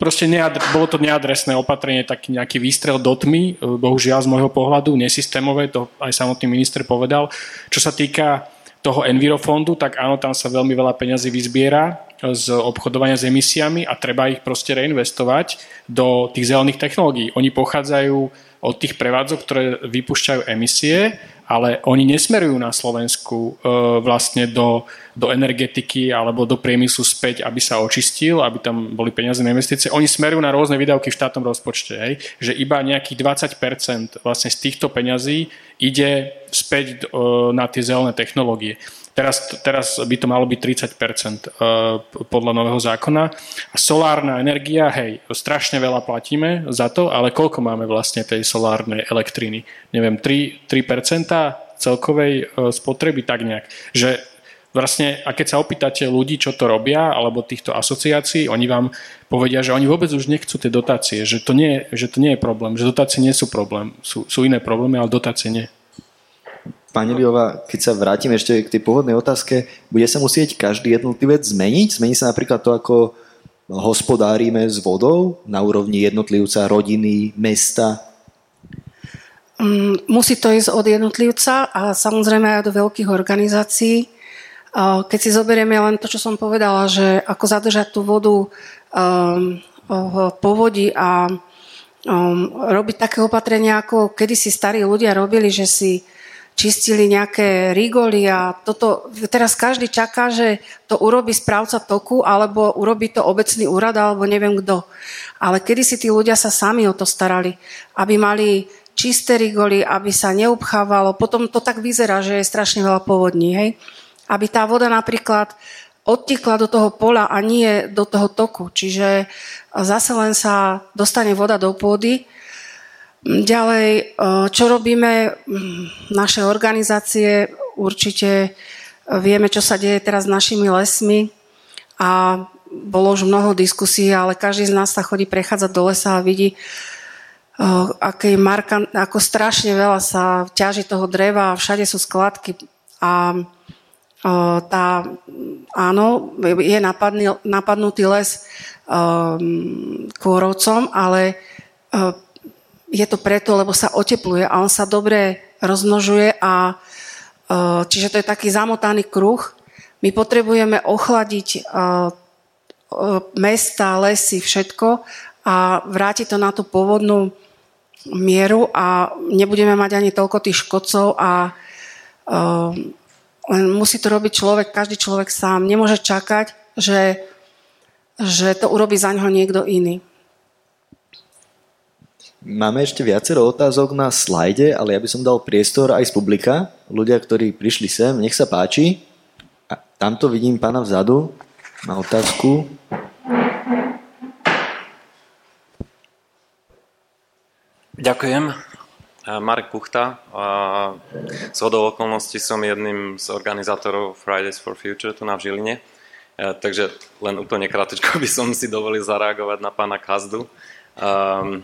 proste neadre, bolo to neadresné opatrenie, taký nejaký výstrel do tmy, e, bohužiaľ z môjho pohľadu, nesystémové, to aj samotný minister povedal. Čo sa týka toho Envirofondu, tak áno, tam sa veľmi veľa peňazí vyzbiera z obchodovania s emisiami a treba ich proste reinvestovať do tých zelených technológií. Oni pochádzajú od tých prevádzok, ktoré vypúšťajú emisie, ale oni nesmerujú na Slovensku e, vlastne do, do energetiky alebo do priemyslu späť, aby sa očistil, aby tam boli peniaze na investície. Oni smerujú na rôzne výdavky v štátnom rozpočte. Hej? Že iba nejakých 20% vlastne z týchto peňazí ide späť e, na tie zelené technológie. Teraz, teraz by to malo byť 30% eh, podľa nového zákona. A solárna energia, hej, strašne veľa platíme za to, ale koľko máme vlastne tej solárnej elektriny? Neviem, 3, 3% celkovej eh, spotreby, tak nejak. Že vlastne, a keď sa opýtate ľudí, čo to robia, alebo týchto asociácií, oni vám povedia, že oni vôbec už nechcú tie dotácie, že to nie, že to nie je problém, že dotácie nie sú problém, sú, sú iné problémy, ale dotácie nie. Pani Liova, keď sa vrátim ešte k tej pôvodnej otázke, bude sa musieť každý jednotlivec zmeniť? Zmení sa napríklad to, ako hospodárime s vodou na úrovni jednotlivca, rodiny, mesta? Mm, musí to ísť od jednotlivca a samozrejme aj do veľkých organizácií. Keď si zoberieme len to, čo som povedala, že ako zadržať tú vodu um, povodí a um, robiť také opatrenia, ako kedysi starí ľudia robili, že si čistili nejaké rigoly a toto, teraz každý čaká, že to urobí správca toku alebo urobí to obecný úrad alebo neviem kto. Ale kedy si tí ľudia sa sami o to starali, aby mali čisté rigoly, aby sa neupchávalo. Potom to tak vyzerá, že je strašne veľa povodní, hej? Aby tá voda napríklad odtekla do toho pola a nie do toho toku. Čiže zase len sa dostane voda do pôdy Ďalej, e, čo robíme? Naše organizácie určite vieme, čo sa deje teraz s našimi lesmi a bolo už mnoho diskusí, ale každý z nás sa chodí prechádzať do lesa a vidí, e, aké markant, ako strašne veľa sa ťaží toho dreva a všade sú skladky a tá, áno, je napadný, napadnutý les um, kôrovcom, ale je to preto, lebo sa otepluje a on sa dobre rozmnožuje a e, čiže to je taký zamotaný kruh. My potrebujeme ochladiť e, e, mesta, lesy, všetko a vrátiť to na tú pôvodnú mieru a nebudeme mať ani toľko tých škodcov a len musí to robiť človek, každý človek sám. Nemôže čakať, že, že to urobí za ňo niekto iný. Máme ešte viacero otázok na slajde, ale ja by som dal priestor aj z publika. Ľudia, ktorí prišli sem, nech sa páči. A tamto vidím pána vzadu. Má otázku. Ďakujem. Marek Puchta. Z hodou okolností som jedným z organizátorov Fridays for Future tu na v Žiline. Takže len úplne krátko by som si dovolil zareagovať na pána Kazdu. Um,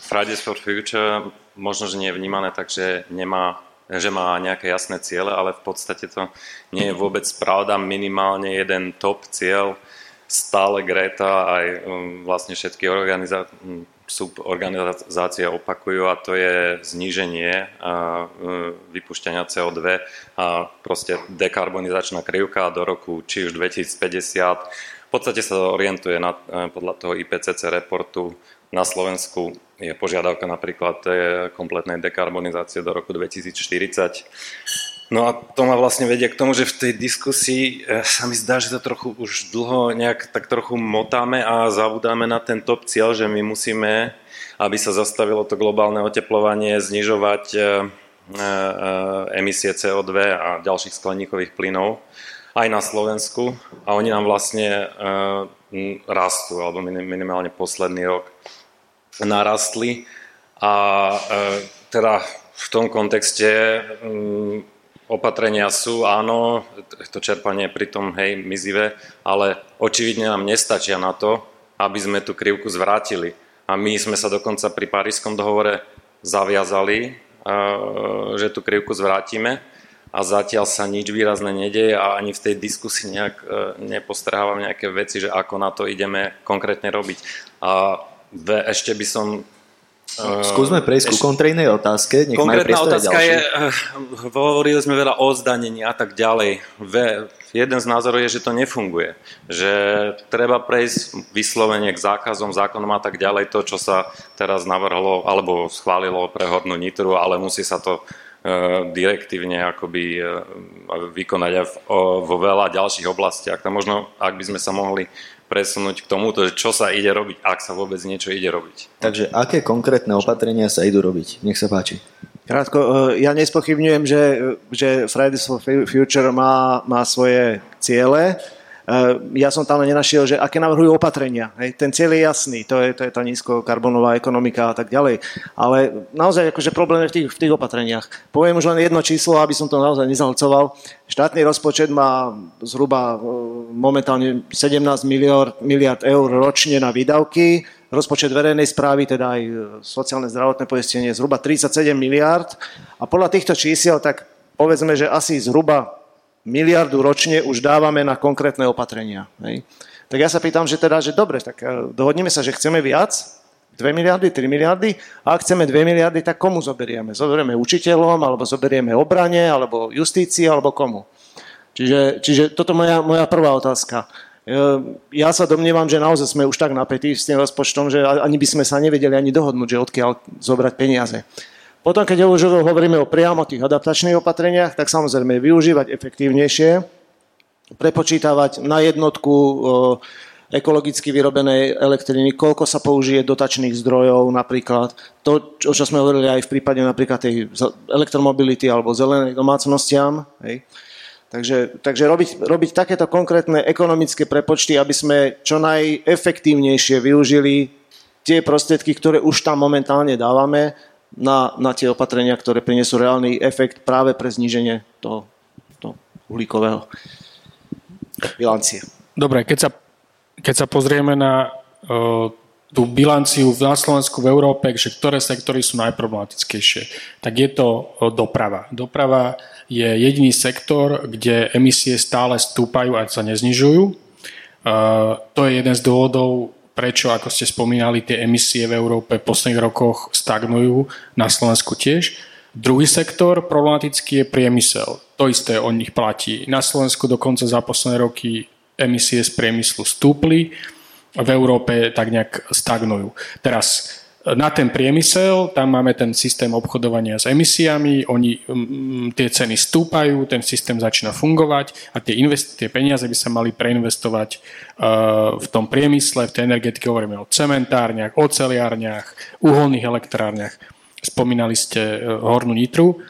Fridays for Future možno, že nie je vnímané tak, že, nemá, že má nejaké jasné ciele, ale v podstate to nie je vôbec pravda. Minimálne jeden top cieľ stále Greta aj um, vlastne všetky organizá- suborganizácie opakujú a to je zníženie uh, vypušťania CO2 a proste dekarbonizačná krivka do roku či už 2050 v podstate sa orientuje na, e, podľa toho IPCC reportu na Slovensku je požiadavka napríklad kompletnej dekarbonizácie do roku 2040. No a to ma vlastne vedie k tomu, že v tej diskusii e, sa mi zdá, že to trochu už dlho nejak tak trochu motáme a zabudáme na ten top cieľ, že my musíme, aby sa zastavilo to globálne oteplovanie, znižovať e, emisie CO2 a ďalších skleníkových plynov aj na Slovensku a oni nám vlastne uh, rastú, alebo minimálne posledný rok narastli a uh, teda v tom kontexte um, opatrenia sú, áno, to čerpanie je pritom, hej, mizivé, ale očividne nám nestačia na to, aby sme tú krivku zvrátili. A my sme sa dokonca pri Parískom dohovore zaviazali, uh, že tú krivku zvrátime a zatiaľ sa nič výrazné nedeje a ani v tej diskusii nejak e, nepostrhávam nejaké veci, že ako na to ideme konkrétne robiť. A ešte by som e, Skúsme prejsť ku kontejnej otázke. Nech Konkrétna otázka ďalší. je, e, hovorili sme veľa o zdanení a tak ďalej. Jeden z názorov je, že to nefunguje. Že treba prejsť vyslovene k zákazom, zákonom a tak ďalej. To, čo sa teraz navrhlo alebo schválilo pre hornú nitru, ale musí sa to direktívne akoby eh, vykonať aj vo veľa ďalších oblastiach. Tam možno, ak by sme sa mohli presunúť k tomuto, čo sa ide robiť, ak sa vôbec niečo ide robiť. Takže aké konkrétne opatrenia sa idú robiť? Nech sa páči. Krátko, eh, ja nespochybňujem, že, že Fridays for Future má, má svoje ciele, Eh, ja som tam nenašiel, že aké navrhujú opatrenia. Hej, ten cieľ je jasný, to je, to je tá nízkokarbonová ekonomika a tak ďalej. Ale naozaj akože problém je v tých, v tých opatreniach. Poviem už len jedno číslo, aby som to naozaj nezalcoval. Štátny rozpočet má zhruba eh, momentálne 17 miliard, miliard eur ročne na výdavky, rozpočet verejnej správy, teda aj sociálne zdravotné poistenie, zhruba 37 miliard. A podľa týchto čísiel, tak povedzme, že asi zhruba miliardu ročne už dávame na konkrétne opatrenia. Hej. Tak ja sa pýtam, že teda, že dobre, tak e, dohodneme sa, že chceme viac, 2 miliardy, 3 miliardy, a ak chceme 2 miliardy, tak komu zoberieme? Zoberieme učiteľom, alebo zoberieme obrane, alebo justícii, alebo komu? Čiže, čiže toto moja, moja prvá otázka. E, ja sa domnievam, že naozaj sme už tak napätí s tým rozpočtom, že ani by sme sa nevedeli ani dohodnúť, že odkiaľ zobrať peniaze. Potom, keď už hovoríme o priamo tých adaptačných opatreniach, tak samozrejme využívať efektívnejšie, prepočítavať na jednotku ekologicky vyrobenej elektriny, koľko sa použije dotačných zdrojov napríklad. To, o čo sme hovorili aj v prípade napríklad tej elektromobility alebo zelenej domácnostiam. Hej. Takže, takže robiť, robiť takéto konkrétne ekonomické prepočty, aby sme čo najefektívnejšie využili tie prostriedky, ktoré už tam momentálne dávame na, na tie opatrenia, ktoré prinesú reálny efekt práve pre zníženie toho, toho uhlíkového bilancie. Dobre, keď sa, keď sa pozrieme na uh, tú bilanciu na Slovensku, v Európe, že ktoré sektory sú najproblematickejšie, tak je to doprava. Doprava je jediný sektor, kde emisie stále stúpajú a sa neznižujú. Uh, to je jeden z dôvodov, prečo, ako ste spomínali, tie emisie v Európe v posledných rokoch stagnujú, na Slovensku tiež. Druhý sektor problematický je priemysel. To isté o nich platí. Na Slovensku dokonca za posledné roky emisie z priemyslu stúpli, v Európe tak nejak stagnujú. Teraz na ten priemysel, tam máme ten systém obchodovania s emisiami, oni, m, tie ceny stúpajú, ten systém začína fungovať a tie, invest- tie peniaze by sa mali preinvestovať uh, v tom priemysle, v tej energetike, hovoríme o cementárniach, oceliárniach, uholných elektrárniach. Spomínali ste uh, hornú nitru.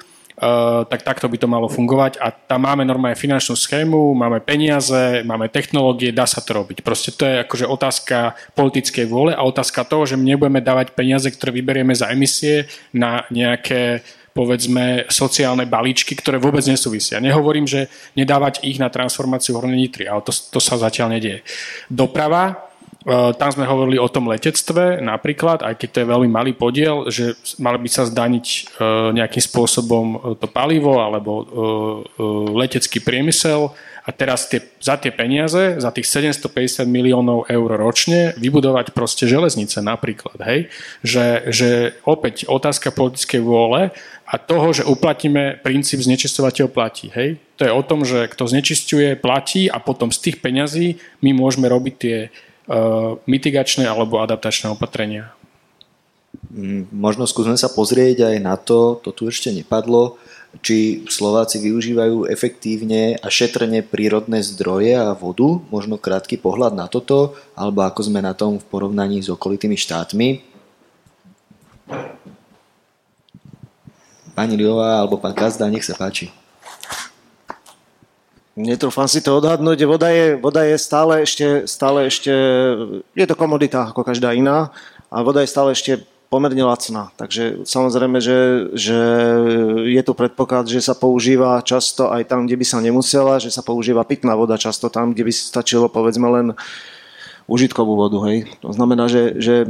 Uh, tak takto by to malo fungovať a tam máme normálne finančnú schému, máme peniaze, máme technológie, dá sa to robiť. Proste to je akože otázka politickej vôle a otázka toho, že my nebudeme dávať peniaze, ktoré vyberieme za emisie na nejaké povedzme sociálne balíčky, ktoré vôbec nesúvisia. Nehovorím, že nedávať ich na transformáciu hornej nitry, ale to, to sa zatiaľ nedieje. Doprava, tam sme hovorili o tom letectve napríklad, aj keď to je veľmi malý podiel, že mali by sa zdaniť e, nejakým spôsobom e, to palivo alebo letecký priemysel a teraz tie, za tie peniaze, za tých 750 miliónov eur ročne vybudovať proste železnice napríklad, hej? Že, že opäť otázka politickej vôle a toho, že uplatíme princíp znečistovateľ platí, hej? To je o tom, že kto znečistuje, platí a potom z tých peňazí my môžeme robiť tie mitigačné alebo adaptačné opatrenia? Mm, možno skúsme sa pozrieť aj na to, to tu ešte nepadlo, či Slováci využívajú efektívne a šetrne prírodné zdroje a vodu, možno krátky pohľad na toto, alebo ako sme na tom v porovnaní s okolitými štátmi. Pani Liová alebo pán Kazda, nech sa páči. Netrúfam si to odhadnúť. Voda je, voda je stále, ešte, stále ešte, je to komodita ako každá iná a voda je stále ešte pomerne lacná. Takže samozrejme, že, že je tu predpoklad, že sa používa často aj tam, kde by sa nemusela, že sa používa pitná voda často tam, kde by stačilo povedzme len užitkovú vodu. Hej. To znamená, že, že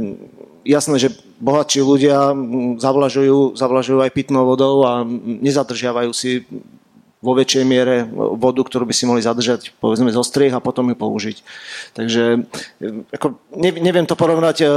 jasné, že bohatší ľudia zavlažujú, zavlažujú aj pitnou vodou a nezadržiavajú si vo väčšej miere vodu, ktorú by si mohli zadržať povedzme zo striech a potom ju použiť. Takže e, ako, neviem to porovnať, e,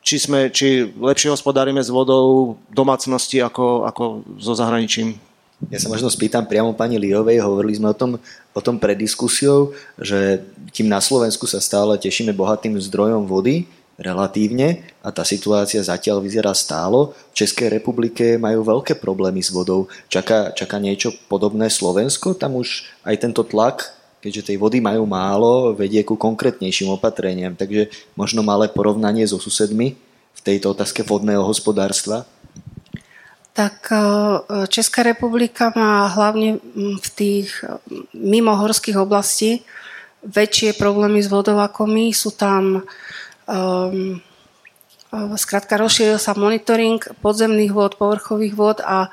či, sme, či lepšie hospodárime s vodou domácnosti ako, ako so zahraničím. Ja sa možno spýtam priamo pani Liovej, hovorili sme o tom, o tom pred diskusiou, že tým na Slovensku sa stále tešíme bohatým zdrojom vody, relatívne a tá situácia zatiaľ vyzerá stálo. V Českej republike majú veľké problémy s vodou. Čaká, čaká niečo podobné Slovensko? Tam už aj tento tlak, keďže tej vody majú málo, vedie ku konkrétnejším opatreniam. Takže možno malé porovnanie so susedmi v tejto otázke vodného hospodárstva? Tak e, Česká republika má hlavne v tých mimohorských oblastí väčšie problémy s vodou ako my. Sú tam Um, Skrátka rozšíril sa monitoring podzemných vôd, povrchových vôd a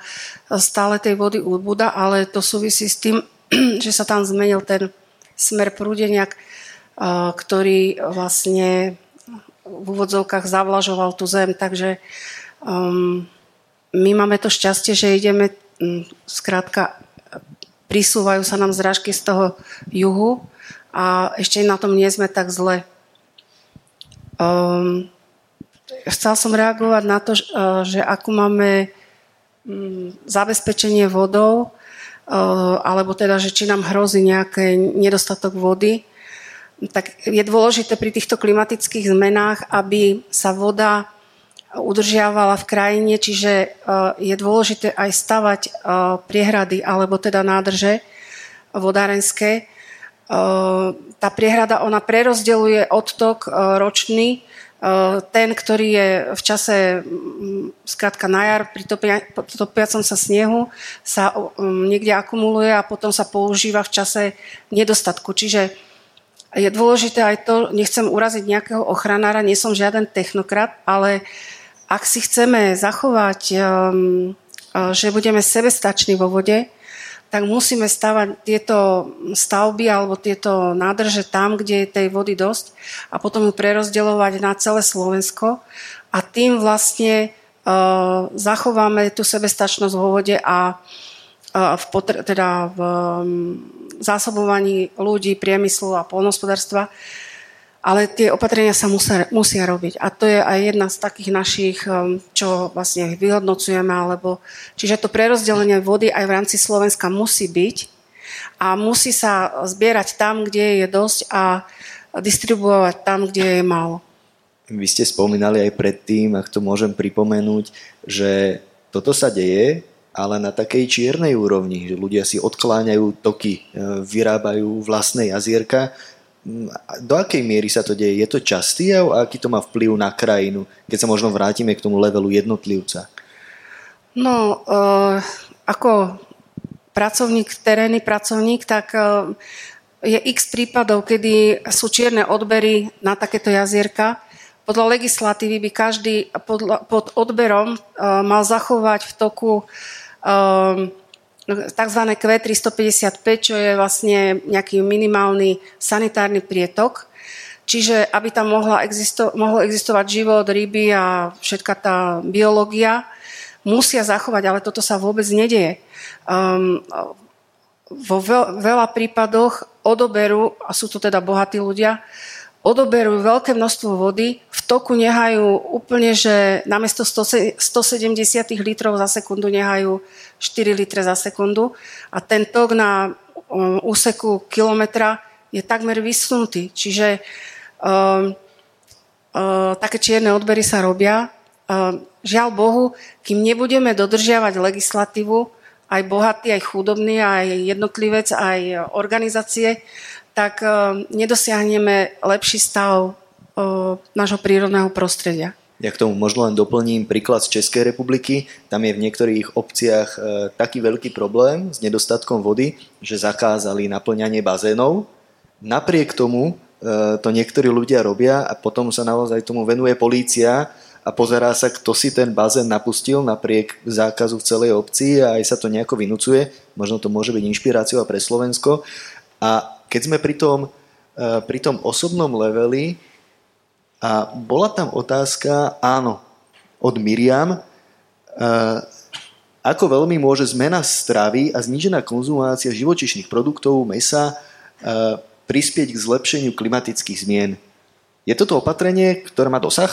stále tej vody úbuda, ale to súvisí s tým, že sa tam zmenil ten smer prúdenia, ktorý vlastne v úvodzovkách zavlažoval tú zem. Takže um, my máme to šťastie, že ideme, um, skrátka, prisúvajú sa nám zrážky z toho juhu a ešte na tom nie sme tak zle. Um, chcel som reagovať na to, že ako máme um, zabezpečenie vodou, uh, alebo teda, že či nám hrozí nejaký nedostatok vody, tak je dôležité pri týchto klimatických zmenách, aby sa voda udržiavala v krajine, čiže uh, je dôležité aj stavať priehrady alebo teda nádrže vodárenské, tá priehrada, ona prerozdeluje odtok ročný, ten, ktorý je v čase skrátka na jar pri topiacom sa snehu sa niekde akumuluje a potom sa používa v čase nedostatku. Čiže je dôležité aj to, nechcem uraziť nejakého ochranára, nie som žiaden technokrat, ale ak si chceme zachovať, že budeme sebestační vo vode, tak musíme stavať tieto stavby alebo tieto nádrže tam, kde je tej vody dosť a potom ju prerozdeľovať na celé Slovensko. A tým vlastne uh, zachováme tú sebestačnosť vo vode a uh, v, potre- teda v um, zásobovaní ľudí, priemyslu a polnospodárstva ale tie opatrenia sa musia, musia robiť. A to je aj jedna z takých našich, um, čo vlastne vyhodnocujeme, alebo, čiže to prerozdelenie vody aj v rámci Slovenska musí byť a musí sa zbierať tam, kde je dosť a distribuovať tam, kde je málo. Vy ste spomínali aj predtým, ak to môžem pripomenúť, že toto sa deje, ale na takej čiernej úrovni, že ľudia si odkláňajú toky, e, vyrábajú vlastné jazierka, do akej miery sa to deje? Je to častý a aký to má vplyv na krajinu, keď sa možno vrátime k tomu levelu jednotlivca? No, uh, ako pracovník, terénny pracovník, tak je x prípadov, kedy sú čierne odbery na takéto jazierka. Podľa legislatívy by každý pod odberom mal zachovať v toku tzv. Q355, čo je vlastne nejaký minimálny sanitárny prietok. Čiže aby tam mohla existo- mohol existovať život, ryby a všetka tá biológia, musia zachovať, ale toto sa vôbec nedieje. Um, vo veľ, veľa prípadoch odoberú, a sú to teda bohatí ľudia, odoberú veľké množstvo vody, toku nehajú úplne, že namiesto 170 litrov za sekundu nehajú 4 litre za sekundu a ten tok na um, úseku kilometra je takmer vysnutý. Čiže um, um, také čierne odbery sa robia. Um, žiaľ Bohu, kým nebudeme dodržiavať legislatívu, aj bohatý, aj chudobný, aj jednotlivec, aj organizácie, tak e, nedosiahneme lepší stav nášho prírodného prostredia. Ja k tomu možno len doplním príklad z Českej republiky. Tam je v niektorých obciach e, taký veľký problém s nedostatkom vody, že zakázali naplňanie bazénov. Napriek tomu to niektorí ľudia robia a potom sa naozaj tomu venuje polícia a pozerá sa, kto si ten bazén napustil napriek zákazu v celej obci a aj sa to nejako vynúcuje. Možno to môže byť inšpiráciou pre Slovensko. A keď sme pri tom, eh, pri tom osobnom leveli a bola tam otázka, áno, od Miriam, eh, ako veľmi môže zmena stravy a znížená konzumácia živočišných produktov, mesa eh, prispieť k zlepšeniu klimatických zmien. Je toto opatrenie, ktoré má dosah?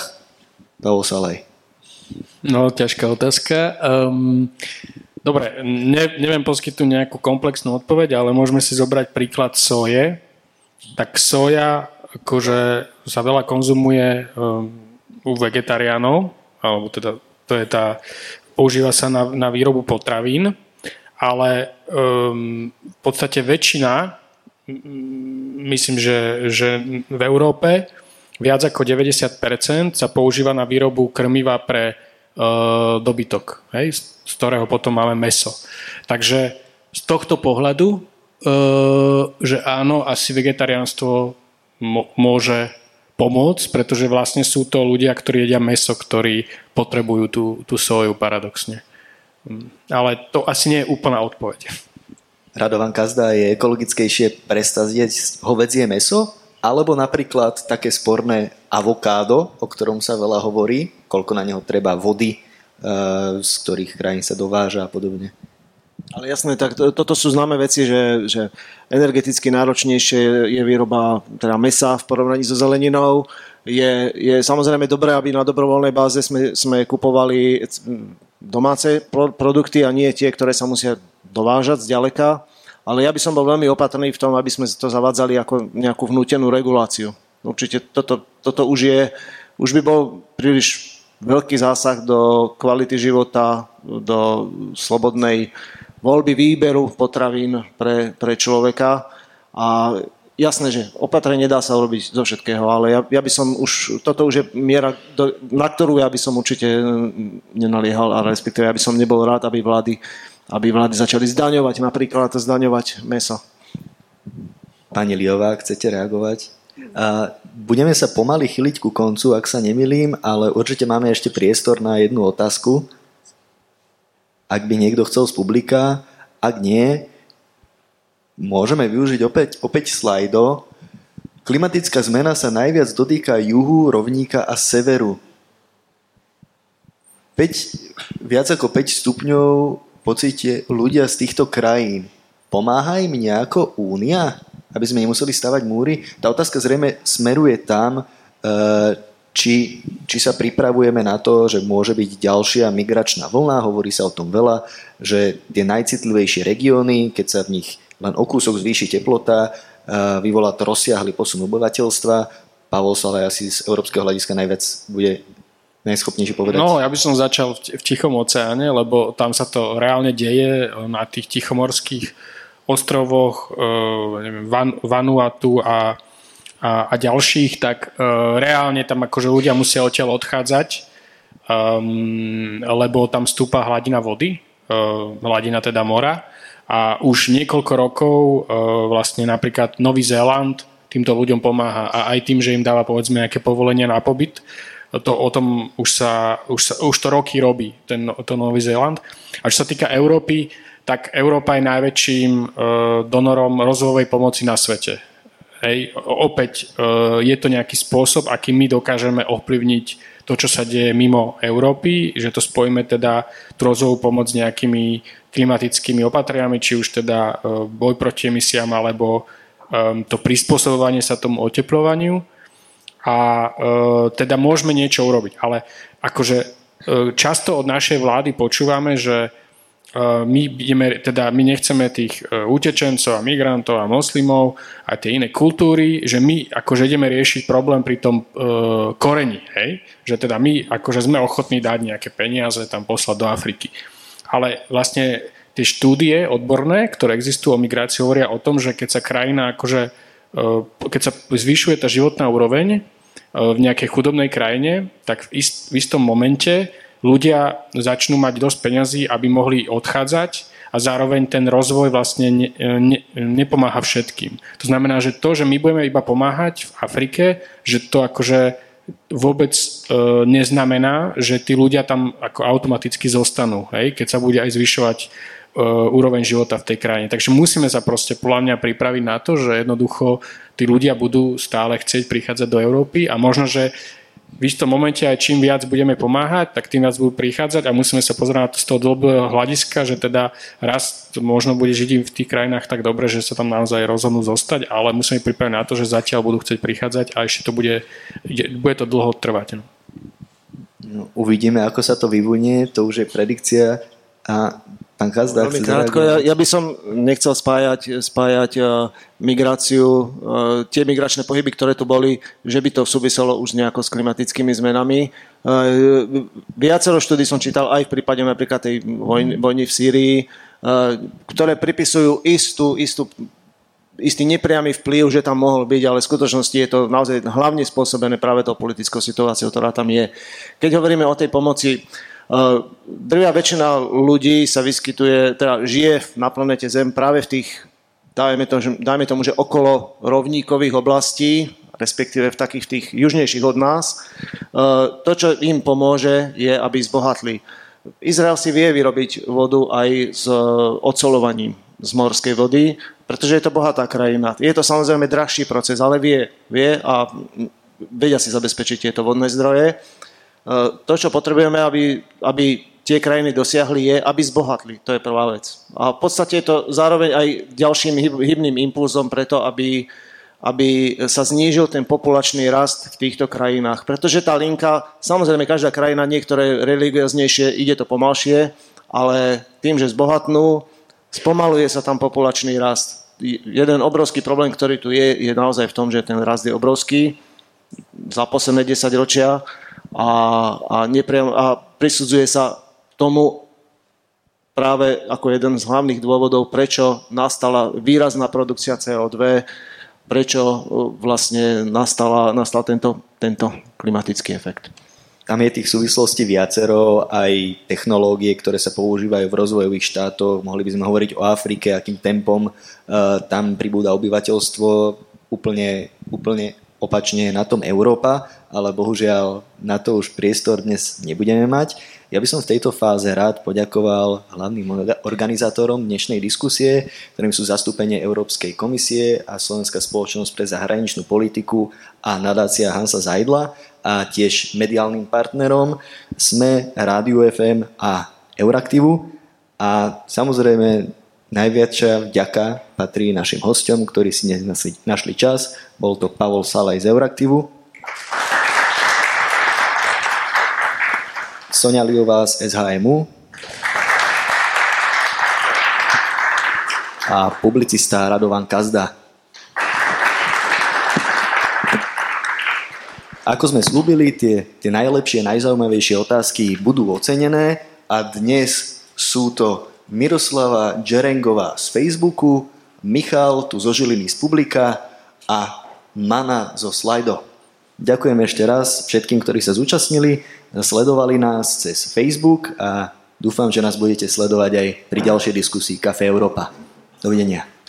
Pavol Salej. No, ťažká otázka. Um, Dobre, ne, neviem poskytnúť nejakú komplexnú odpoveď, ale môžeme si zobrať príklad soje. Tak soja akože sa veľa konzumuje um, u vegetariánov, alebo teda to je tá, používa sa na, na výrobu potravín, ale um, v podstate väčšina, myslím, že, že v Európe viac ako 90% sa používa na výrobu krmiva pre uh, dobytok. Hej? z ktorého potom máme meso. Takže z tohto pohľadu, e, že áno, asi vegetariánstvo môže pomôcť, pretože vlastne sú to ľudia, ktorí jedia meso, ktorí potrebujú tú, tú soju paradoxne. Mm, ale to asi nie je úplná odpoveď. Radovan Kazda je ekologickejšie prestať jesť hovedzie meso, alebo napríklad také sporné avokádo, o ktorom sa veľa hovorí, koľko na neho treba vody, Eh, z ktorých krajín sa dováža a podobne. Ale jasné, tak to, toto sú známe veci, že, že energeticky náročnejšie je výroba teda mesa v porovnaní so zeleninou. Je, je samozrejme dobré, aby na dobrovoľnej báze sme, sme kupovali domáce produkty a nie tie, ktoré sa musia dovážať z ďaleka. Ale ja by som bol veľmi opatrný v tom, aby sme to zavádzali ako nejakú vnútenú reguláciu. Určite toto, toto už je, už by bol príliš veľký zásah do kvality života, do slobodnej voľby výberu potravín pre, pre človeka. A jasné, že opatrenie dá sa urobiť zo všetkého, ale ja, ja by som už, toto už je miera, do, na ktorú ja by som určite nenaliehal, a respektíve ja by som nebol rád, aby vlády, aby vlády začali zdaňovať, napríklad zdaňovať meso. Pani Liová, chcete reagovať? A budeme sa pomaly chyliť ku koncu, ak sa nemilím, ale určite máme ešte priestor na jednu otázku. Ak by niekto chcel z publika, ak nie, môžeme využiť opäť, opäť slajdo. Klimatická zmena sa najviac dotýka juhu, rovníka a severu. 5, viac ako 5 stupňov pocíte ľudia z týchto krajín. Pomáha im nejako únia? aby sme nemuseli stavať múry. Tá otázka zrejme smeruje tam, e, či, či sa pripravujeme na to, že môže byť ďalšia migračná vlna, hovorí sa o tom veľa, že tie najcitlivejšie regióny, keď sa v nich len o kúsok zvýši teplota, e, vyvolá to rozsiahly posun obyvateľstva. Pavol Salaj asi z európskeho hľadiska najviac bude najschopnejšie povedať? No, ja by som začal v Tichom oceáne, lebo tam sa to reálne deje na tých tichomorských ostrovoch, eh, neviem, Van, Vanuatu a, a, a ďalších, tak uh, reálne tam akože ľudia musia odtiaľ odchádzať, um, lebo tam stúpa hladina vody hladina teda mora. A už niekoľko rokov vlastne napríklad Nový Zéland týmto ľuďom pomáha a aj tým, že im dáva povedzme nejaké povolenia na pobyt, to, o tom už, sa, už, sa, už to roky robí, ten, to Nový Zéland. A čo sa týka Európy, tak Európa je najväčším uh, donorom rozvojovej pomoci na svete. Hej, opäť uh, je to nejaký spôsob, akým my dokážeme ovplyvniť to, čo sa deje mimo Európy, že to spojíme teda tú rozvojovú pomoc s nejakými klimatickými opatriami, či už teda uh, boj proti emisiám, alebo to prispôsobovanie sa tomu oteplovaniu. A uh, teda môžeme niečo urobiť. Ale akože často od našej vlády počúvame, že my, ideme, teda my nechceme tých e, utečencov a migrantov a moslimov a tie iné kultúry, že my akože ideme riešiť problém pri tom uh, koreni, hej? že teda my akože sme ochotní dať nejaké peniaze tam poslať do Afriky. Ale vlastne tie štúdie odborné, ktoré existujú o migrácii, hovoria o tom, že keď sa krajina akože, uh, keď sa zvyšuje tá životná úroveň uh, v nejakej chudobnej krajine, tak v, ist, v istom momente ľudia začnú mať dosť peňazí, aby mohli odchádzať a zároveň ten rozvoj vlastne ne, ne, nepomáha všetkým. To znamená, že to, že my budeme iba pomáhať v Afrike, že to akože vôbec e, neznamená, že tí ľudia tam ako automaticky zostanú, hej, keď sa bude aj zvyšovať e, úroveň života v tej krajine. Takže musíme sa proste podľa mňa pripraviť na to, že jednoducho tí ľudia budú stále chcieť prichádzať do Európy a možno, že v istom momente aj čím viac budeme pomáhať, tak tým viac budú prichádzať a musíme sa pozerať na to z toho dlhého hľadiska, že teda raz možno bude žiť v tých krajinách tak dobre, že sa tam naozaj rozhodnú zostať, ale musíme pripraviť na to, že zatiaľ budú chcieť prichádzať a ešte to bude, bude to dlho trvať. No. No, uvidíme, ako sa to vyvunie, to už je predikcia a Pán Kazda, Veľmi krátko, ja, ja by som nechcel spájať, spájať uh, migráciu, uh, tie migračné pohyby, ktoré tu boli, že by to súviselo už nejako s klimatickými zmenami. Uh, viacero štúdí som čítal aj v prípade napríklad tej vojny, vojny v Sýrii, uh, ktoré pripisujú istú, istú istý nepriamy vplyv, že tam mohol byť, ale v skutočnosti je to naozaj hlavne spôsobené práve tou politickou situáciou, ktorá tam je. Keď hovoríme o tej pomoci, Drvia väčšina ľudí sa vyskytuje, teda žije na planete Zem práve v tých, dajme, to, dajme tomu, že okolo rovníkových oblastí, respektíve v takých tých južnejších od nás. To, čo im pomôže, je, aby zbohatli. Izrael si vie vyrobiť vodu aj s ocolovaním z morskej vody, pretože je to bohatá krajina. Je to samozrejme drahší proces, ale vie, vie a vedia si zabezpečiť tieto vodné zdroje. Eh, to, čo potrebujeme, aby, aby tie krajiny dosiahli, je, aby zbohatli. To je prvá vec. A v podstate je to zároveň aj ďalším hybným impulzom preto, aby, aby sa znížil ten populačný rast v týchto krajinách. Pretože tá linka, samozrejme každá krajina, niektoré religióznejšie, ide to pomalšie, ale tým, že zbohatnú, spomaluje sa tam populačný rast. Jeden obrovský problém, ktorý tu je, je naozaj v tom, že ten rast je obrovský za posledné 10 ročia a, a, nepriam, a prisudzuje sa tomu práve ako jeden z hlavných dôvodov, prečo nastala výrazná produkcia CO2, prečo uh, vlastne nastala, nastal tento, tento klimatický efekt. Tam je tých súvislostí viacero, aj technológie, ktoré sa používajú v rozvojových štátoch. Mohli by sme hovoriť o Afrike, akým tempom uh, tam pribúda obyvateľstvo úplne, úplne opačne na tom Európa, ale bohužiaľ na to už priestor dnes nebudeme mať. Ja by som v tejto fáze rád poďakoval hlavným organizátorom dnešnej diskusie, ktorým sú zastúpenie Európskej komisie a Slovenská spoločnosť pre zahraničnú politiku a nadácia Hansa Zajdla a tiež mediálnym partnerom SME, Rádiu FM a Euraktivu. A samozrejme Najviačia vďaka patrí našim hostom, ktorí si dnes našli čas. Bol to Pavol Salaj z Euraktivu. Sonia Liová z SHMU. A publicista Radovan Kazda. Ako sme slúbili, tie, tie najlepšie, najzaujímavejšie otázky budú ocenené a dnes sú to Miroslava Džerengová z Facebooku, Michal tu zo Žiliny z Publika a Mana zo Slido. Ďakujem ešte raz všetkým, ktorí sa zúčastnili, sledovali nás cez Facebook a Dúfam, že nás budete sledovať aj pri ďalšej diskusii Café Európa. Dovidenia.